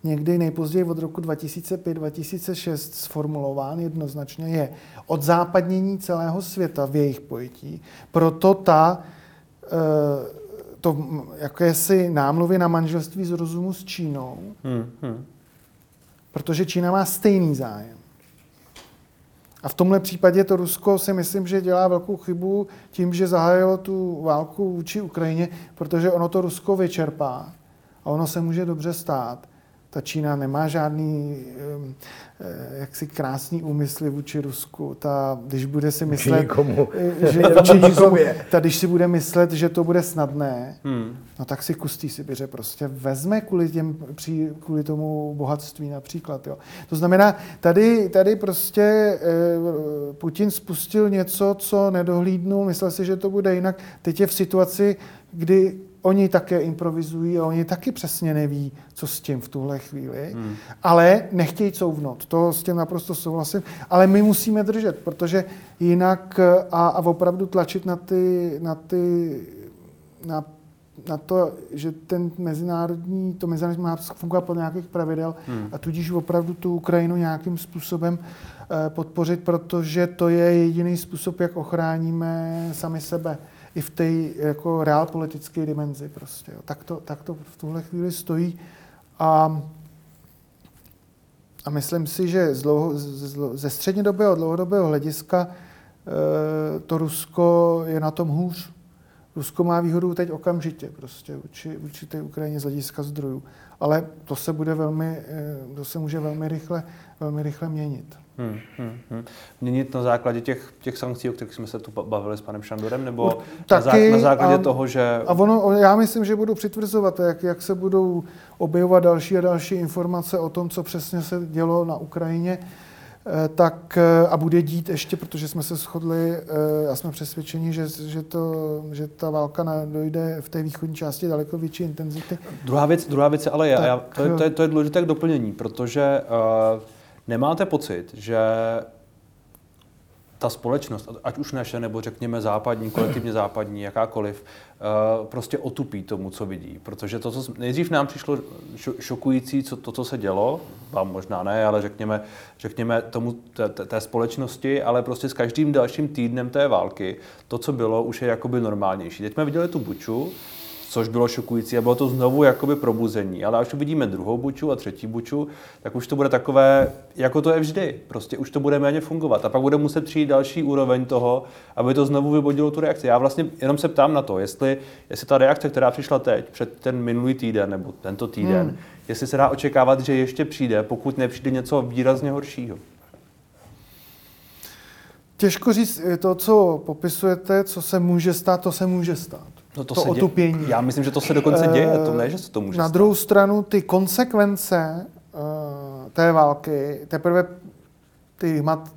někdy nejpozději od roku 2005-2006 sformulován jednoznačně, je od západnění celého světa v jejich pojetí. Proto ta eh, to jakési námluvy na manželství z rozumu s Čínou, hmm, hmm. protože Čína má stejný zájem. A v tomhle případě to Rusko si myslím, že dělá velkou chybu tím, že zahájilo tu válku vůči Ukrajině, protože ono to Rusko vyčerpá a ono se může dobře stát, ta Čína nemá žádný eh, jaksi krásný úmysly vůči Rusku. Ta, když bude si myslet, nikomu. Eh, že vůči nikomu, ta, když si bude myslet, že to bude snadné, hmm. no tak si kustí Sibiře prostě vezme kvůli, těm, kvůli tomu bohatství například. Jo. To znamená, tady, tady prostě eh, Putin spustil něco, co nedohlídnul, myslel si, že to bude jinak. Teď je v situaci, kdy oni také improvizují a oni taky přesně neví, co s tím v tuhle chvíli, hmm. ale nechtějí couvnout. To s tím naprosto souhlasím. Ale my musíme držet, protože jinak a, a opravdu tlačit na ty, na ty na, na to, že ten mezinárodní, to mezinárodní má fungovat podle nějakých pravidel hmm. a tudíž opravdu tu Ukrajinu nějakým způsobem eh, podpořit, protože to je jediný způsob, jak ochráníme sami sebe i v té jako politické dimenzi prostě. Jo. Tak, to, tak to v tuhle chvíli stojí. A, a myslím si, že z dlouho, z, ze střednědobého a dlouhodobého hlediska e, to Rusko je na tom hůř. Rusko má výhodu teď okamžitě prostě vůči, vůči té Ukrajině z hlediska zdrojů. Ale to se bude velmi, e, to se může velmi rychle, velmi rychle měnit. Hmm, hmm, hmm. Měnit na základě těch, těch sankcí, o kterých jsme se tu bavili s panem Šandorem, nebo Taky, na, zá, na základě a, toho, že... A ono, já myslím, že budu přitvrzovat, jak, jak se budou objevovat další a další informace o tom, co přesně se dělo na Ukrajině, eh, tak eh, a bude dít ještě, protože jsme se shodli eh, a jsme přesvědčeni, že, že, to, že ta válka dojde v té východní části daleko větší intenzity. Druhá věc, druhá věc ale je, tak, já, to, je, to, je, to je důležité k doplnění, protože uh, Nemáte pocit, že ta společnost, ať už naše, nebo řekněme západní, kolektivně západní, jakákoliv, eh, prostě otupí tomu, co vidí. Protože to, co nejdřív nám přišlo šokující, co, to, co se dělo, vám možná ne, ale řekněme, řekněme tomu té, té společnosti, ale prostě s každým dalším týdnem té války, to, co bylo, už je jakoby normálnější. Teď jsme viděli tu buču, což bylo šokující a bylo to znovu jakoby probuzení. Ale až uvidíme druhou buču a třetí buču, tak už to bude takové, jako to je vždy. Prostě už to bude méně fungovat. A pak bude muset přijít další úroveň toho, aby to znovu vybodilo tu reakci. Já vlastně jenom se ptám na to, jestli, jestli ta reakce, která přišla teď, před ten minulý týden nebo tento týden, hmm. jestli se dá očekávat, že ještě přijde, pokud nepřijde něco výrazně horšího. Těžko říct, to, co popisujete, co se může stát, to se může stát. No to, to se otupění. Dě... Já myslím, že to se dokonce děje, to ne, že se to může Na stát. druhou stranu ty konsekvence uh, té války, teprve ty, mat,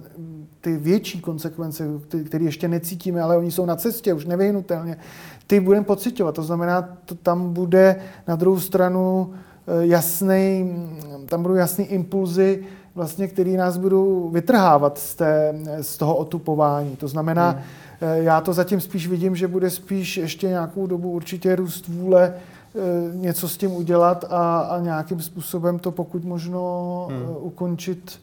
ty větší konsekvence, které ještě necítíme, ale oni jsou na cestě, už nevyhnutelně, ty budeme pocitovat. To znamená, to tam bude na druhou stranu eh, jasný, tam budou jasný impulzy, vlastně, který nás budou vytrhávat z, té, z toho otupování. To znamená, hmm Eh, já to zatím spíš vidím, že bude spíš ještě nějakou dobu určitě růst vůle eh, něco s tím udělat a, a nějakým způsobem to pokud možno hmm. Eh, ukončit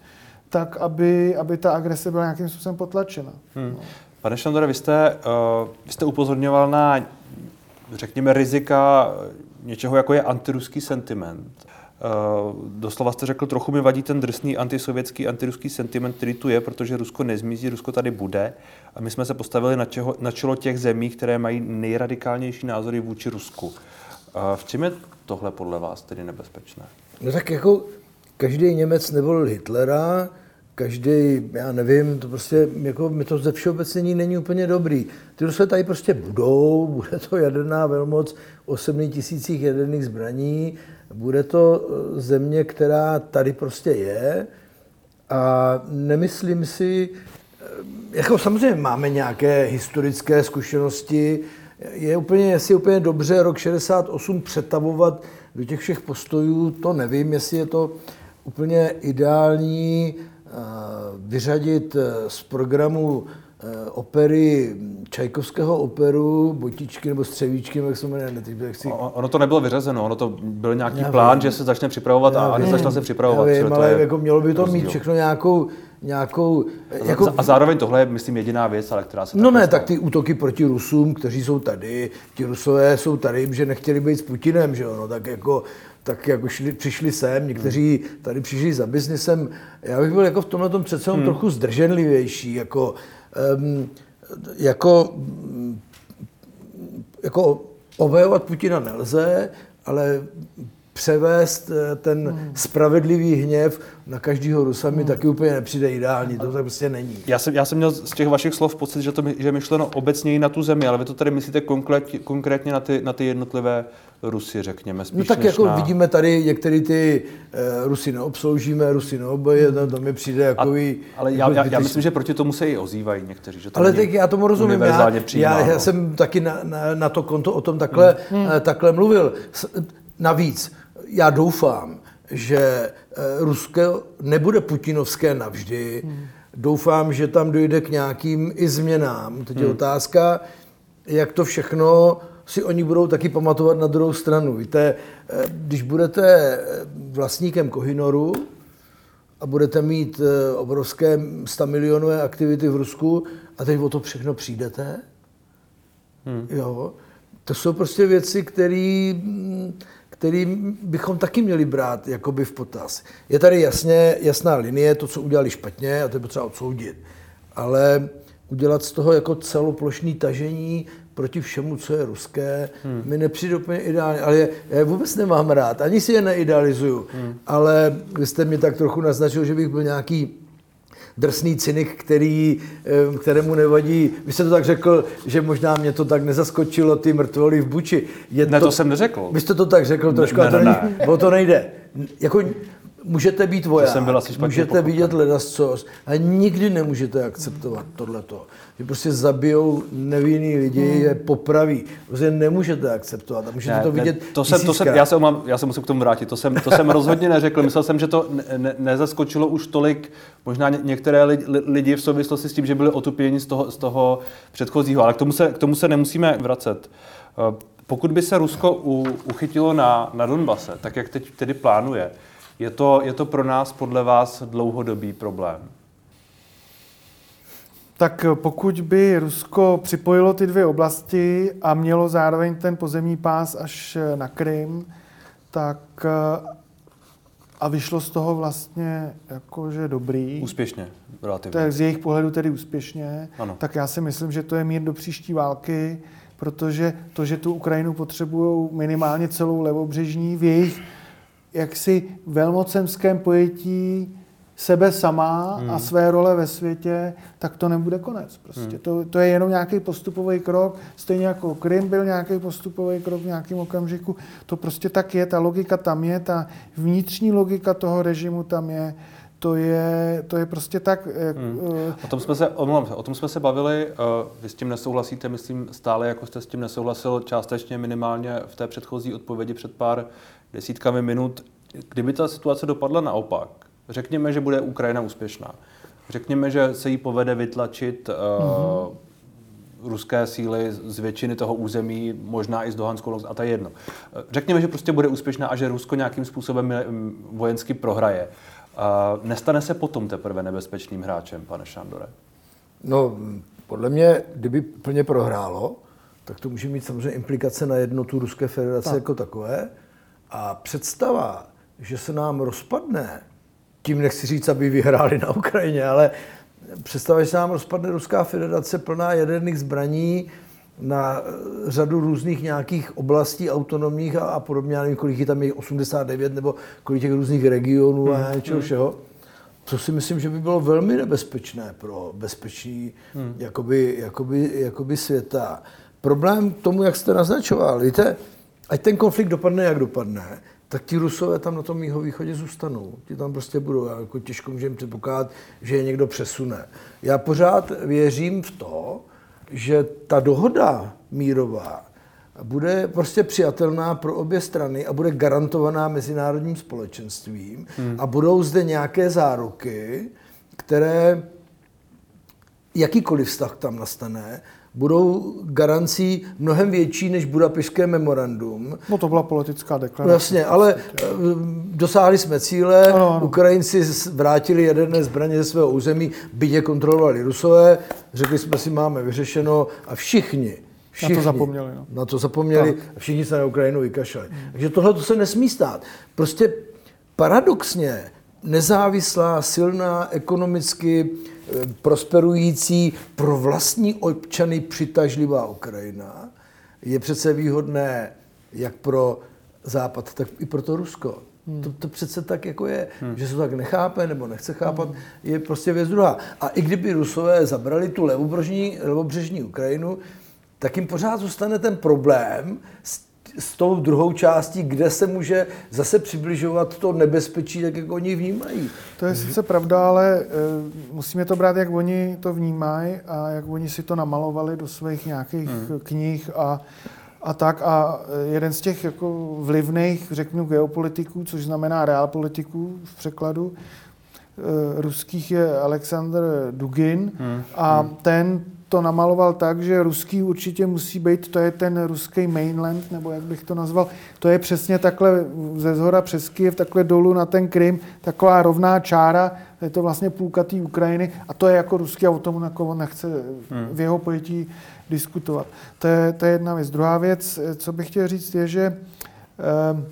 tak, aby, aby ta agrese byla nějakým způsobem potlačena. Hmm. No. Pane Šandore, vy jste, uh, vy jste upozorňoval na, řekněme, rizika něčeho, jako je antiruský sentiment. Doslova jste řekl, trochu mi vadí ten drsný antisovětský, antiruský sentiment, který tu je, protože Rusko nezmizí, Rusko tady bude. A my jsme se postavili na, čeho, na čelo těch zemí, které mají nejradikálnější názory vůči Rusku. V čem je tohle podle vás tedy nebezpečné? No tak jako každý Němec nevolil Hitlera, každý, já nevím, to prostě, jako mi to ze všeobecnění není úplně dobrý. Ty Rusové tady prostě budou, bude to jaderná velmoc o 7 tisících jaderných zbraní, bude to eh, země, která tady prostě je a nemyslím si, eh, jako samozřejmě máme nějaké historické zkušenosti, je úplně, jestli je úplně dobře rok 68 přetavovat do těch všech postojů, to nevím, jestli je to úplně ideální vyřadit z programu Eh, opery Čajkovského operu, Botičky nebo Střevíčky, jak se jmenuje, ne, chci... Ono to nebylo vyřazeno, ono to byl nějaký já plán, vím. že se začne připravovat já a vím, začal se připravovat. Já vím, ale je jako mělo by to rozdíl. mít všechno nějakou, nějakou... Jako... A zároveň tohle je, myslím, jediná věc, ale která se... No ne, tak ty útoky proti Rusům, kteří jsou tady, ti Rusové jsou tady, že nechtěli být s Putinem, že jo, no, tak jako tak jako šli, přišli sem, někteří tady přišli za biznesem. Já bych byl jako v tomhle tom přece hmm. trochu zdrženlivější, jako um, jako, jako obhajovat Putina nelze, ale převést eh, ten hmm. spravedlivý hněv na každého Rusa mi hmm. taky úplně nepřijde ideální, to tak prostě není. Já jsem, já jsem měl z těch vašich slov pocit, že to že je myšleno obecněji na tu zemi, ale vy to tady myslíte konkrétně, konkrétně na, ty, na ty jednotlivé Rusy, řekněme, spíš No tak jako na... vidíme tady, některé ty uh, Rusy neobsloužíme, Rusy neoboje, hmm. to, to mi přijde jako... ale já, já, já, myslím, že proti tomu se i ozývají někteří. Že to ale tak já tomu rozumím. Já, já, já jsem taky na, na, na to konto o tom takhle, hmm. uh, takhle mluvil. Navíc, já doufám, že eh, Rusko nebude putinovské navždy. Hmm. Doufám, že tam dojde k nějakým i změnám. Teď je hmm. otázka, jak to všechno si oni budou taky pamatovat na druhou stranu. Víte, eh, když budete eh, vlastníkem Kohinoru a budete mít obrovské 100 milionové aktivity v Rusku a teď o to všechno přijdete, hmm. jo, to jsou prostě věci, které mm, který bychom taky měli brát jakoby v potaz. Je tady jasně, jasná linie, to, co udělali špatně, a to je potřeba odsoudit. Ale udělat z toho jako celoplošný tažení proti všemu, co je ruské, hmm. mi nepřijde úplně ideálně. Ale já je vůbec nemám rád, ani si je neidealizuju. Hmm. Ale vy jste mi tak trochu naznačil, že bych byl nějaký drsný cynik, který, kterému nevadí. Vy jste to tak řekl, že možná mě to tak nezaskočilo, ty mrtvoly v Buči. Je ne, to, to jsem neřekl. Vy jste to tak řekl trošku, ne, ne, ne, ne. o to nejde. Jako, můžete být voják, jsem byl asi můžete pochopil. vidět ledascos a nikdy nemůžete akceptovat tohleto že prostě zabijou nevinný lidi, hmm. je popraví. Prostě nemůžete akceptovat a můžete ne, to vidět ne, to jsem, to jsem, já, se umám, já se musím k tomu vrátit, to jsem, to jsem rozhodně neřekl. Myslel jsem, že to ne, ne, nezaskočilo už tolik možná některé lidi, lidi v souvislosti s tím, že byli otupěni z toho, z toho předchozího, ale k tomu, se, k tomu se nemusíme vracet. Eh, pokud by se Rusko u, uchytilo na, na Donbase, tak jak teď tedy plánuje, je to, je to pro nás podle vás dlouhodobý problém? tak pokud by Rusko připojilo ty dvě oblasti a mělo zároveň ten pozemní pás až na Krym, tak a vyšlo z toho vlastně jakože dobrý. Úspěšně, relativně. Tak z jejich pohledu tedy úspěšně. Ano. Tak já si myslím, že to je mír do příští války, protože to, že tu Ukrajinu potřebují minimálně celou levobřežní v jejich jaksi velmocenském pojetí sebe sama hmm. a své role ve světě, tak to nebude konec. Prostě. Hmm. To, to je jenom nějaký postupový krok, stejně jako Krym byl nějaký postupový krok v nějakém okamžiku. To prostě tak je, ta logika tam je, ta vnitřní logika toho režimu tam je. To je, to je prostě tak... Hmm. Uh, o, tom jsme se, omlouvám se, o tom jsme se bavili, uh, vy s tím nesouhlasíte, myslím, stále jako jste s tím nesouhlasil částečně minimálně v té předchozí odpovědi před pár desítkami minut. Kdyby ta situace dopadla naopak, Řekněme, že bude Ukrajina úspěšná. Řekněme, že se jí povede vytlačit uh, mm-hmm. ruské síly z většiny toho území, možná i z Dohanskou, a to je jedno. Řekněme, že prostě bude úspěšná a že Rusko nějakým způsobem vojensky prohraje. Uh, nestane se potom teprve nebezpečným hráčem, pane Šandore? No, podle mě, kdyby plně prohrálo, tak to může mít samozřejmě implikace na jednotu Ruské federace tak. jako takové. A představa, že se nám rozpadne, tím nechci říct, aby vyhráli na Ukrajině, ale představuje se nám rozpadne Ruská federace plná jaderných zbraní na řadu různých nějakých oblastí autonomních a, a podobně, já nevím, kolik je tam je 89 nebo kolik těch různých regionů a hmm. něčeho hmm. všeho. Co si myslím, že by bylo velmi nebezpečné pro bezpečí hmm. jakoby, jakoby, jakoby světa. Problém k tomu, jak jste naznačoval, víte, ať ten konflikt dopadne, jak dopadne, tak ti Rusové tam na tom jeho východě zůstanou. Ti tam prostě budou. Já jako těžko můžeme předpokládat, že je někdo přesune. Já pořád věřím v to, že ta dohoda mírová bude prostě přijatelná pro obě strany a bude garantovaná mezinárodním společenstvím hmm. a budou zde nějaké záruky, které jakýkoliv vztah tam nastane, budou garancí mnohem větší než Budapešské memorandum. No to byla politická deklarace. Jasně, ale eh, dosáhli jsme cíle, ano, ano. Ukrajinci vrátili jaderné zbraně ze svého území, byť je kontrolovali Rusové, řekli jsme si, máme vyřešeno a všichni Všichni na to zapomněli. No. Na to zapomněli tak. a všichni se na Ukrajinu vykašlali. Hmm. Takže tohle to se nesmí stát. Prostě paradoxně nezávislá, silná, ekonomicky prosperující, pro vlastní občany přitažlivá Ukrajina je přece výhodné jak pro Západ, tak i pro to Rusko. Hmm. To, to přece tak jako je, hmm. že se to tak nechápe nebo nechce chápat, hmm. je prostě věc druhá. A i kdyby Rusové zabrali tu levobřežní, levobřežní Ukrajinu, tak jim pořád zůstane ten problém s, s tou druhou částí, kde se může zase přibližovat to nebezpečí, tak jak oni vnímají. To je sice pravda, ale e, musíme to brát, jak oni to vnímají a jak oni si to namalovali do svých nějakých hmm. knih a a tak. A jeden z těch jako vlivných, řeknu, geopolitiků, což znamená realpolitiků v překladu, e, ruských je Alexander Dugin hmm. a hmm. ten to namaloval tak, že ruský určitě musí být, to je ten ruský mainland, nebo jak bych to nazval, to je přesně takhle ze zhora přes Kyjev, takhle dolů na ten Krym, taková rovná čára, je to vlastně půlka té Ukrajiny a to je jako ruský a o tom jako nechce hmm. v jeho pojetí diskutovat. To je, to je jedna věc. Druhá věc, co bych chtěl říct, je, že eh,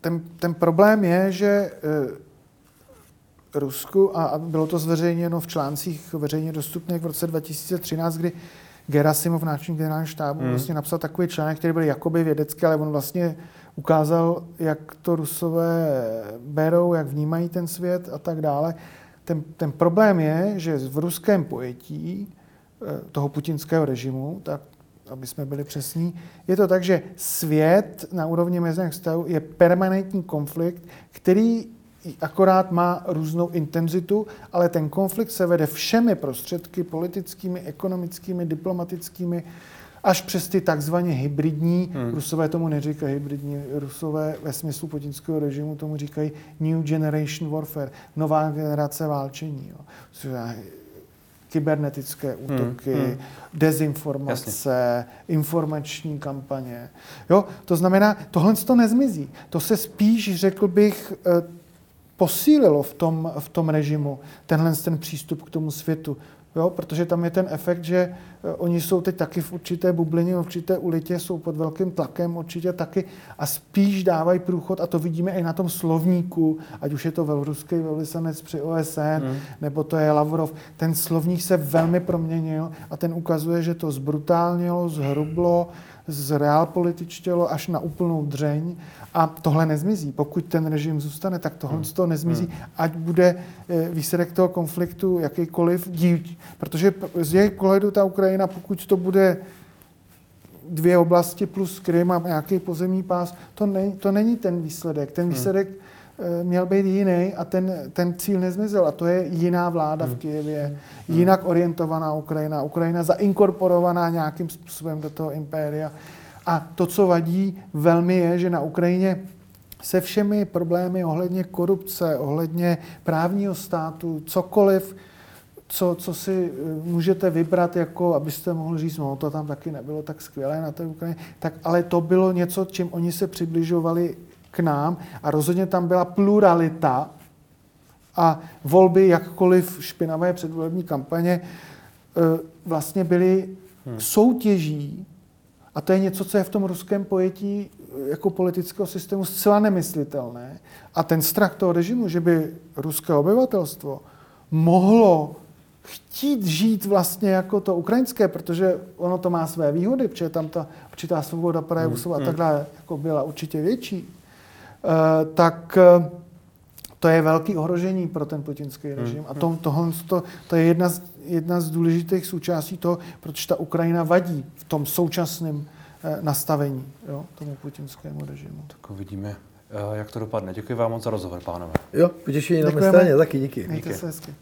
ten, ten problém je, že eh, Rusku a bylo to zveřejněno v článcích veřejně dostupných v roce 2013, kdy Gerasimov, náčelník generálního štábu, hmm. vlastně napsal takový článek, který byl jakoby vědecký, ale on vlastně ukázal, jak to Rusové berou, jak vnímají ten svět a tak dále. Ten, ten problém je, že v ruském pojetí eh, toho putinského režimu, tak aby jsme byli přesní, je to tak, že svět na úrovni mezinárodních vztahů je permanentní konflikt, který akorát má různou intenzitu, ale ten konflikt se vede všemi prostředky, politickými, ekonomickými, diplomatickými, až přes ty takzvaně hybridní, hmm. rusové tomu neříkají hybridní, rusové ve smyslu putinského režimu tomu říkají New Generation Warfare, nová generace válčení. Jo. Kybernetické hmm, útoky, hmm. Hmm. dezinformace, Jasně. informační kampaně. Jo? To znamená, tohle to nezmizí. To se spíš, řekl bych, eh, posílilo v tom, v tom režimu tenhle ten přístup k tomu světu. Jo, protože tam je ten efekt, že eh, oni jsou teď taky v určité bublině, v určité ulitě, jsou pod velkým tlakem určitě taky a spíš dávají průchod a to vidíme i na tom slovníku, ať už je to ruský velvyslanec při OSN, hmm. nebo to je Lavrov. Ten slovník se velmi proměnil a ten ukazuje, že to zbrutálnilo, zhrublo, zreálpolitičtělo až na úplnou dřeň a tohle nezmizí. Pokud ten režim zůstane, tak tohle hmm. to nezmizí, hmm. ať bude eh, výsledek toho konfliktu jakýkoliv díl. Protože z jejich pohledu ta Ukrajina, pokud to bude dvě oblasti plus Krym a nějaký pozemní pás, to, ne, to není ten výsledek. Ten hmm. výsledek hmm. Měl být jiný a ten, ten cíl nezmizel. A to je jiná vláda hmm. v Kijevě, hmm. jinak orientovaná Ukrajina, Ukrajina zainkorporovaná nějakým způsobem do toho impéria. A to, co vadí velmi, je, že na Ukrajině se všemi problémy ohledně korupce, ohledně právního státu, cokoliv, co, co si eh, můžete vybrat, jako abyste mohli říct, no to tam taky nebylo tak skvělé na té Ukrajině, tak ale to bylo něco, čím oni se přibližovali k nám a rozhodně tam byla pluralita a volby, jakkoliv špinavé předvolební kampaně, eh, vlastně byly hmm. soutěží a to je něco, co je v tom ruském pojetí jako politického systému zcela nemyslitelné. A ten strach toho režimu, že by ruské obyvatelstvo mohlo chtít žít vlastně jako to ukrajinské, protože ono to má své výhody, protože tam ta určitá svoboda projevu hmm. a hmm. takhle jako byla určitě větší, tak eh, to je velký ohrožení pro ten putinský hmm. režim. A to, tohle, to, to je jedna z, jedna z důležitých součástí toho, protože ta Ukrajina vadí v tom současném eh, nastavení jo, tomu putinskému režimu. Tak uvidíme, jak to dopadne. Děkuji vám moc za rozhovor, pánové. Jo, potěšení na mé straně, taky díky. Mějte díky. se hezky.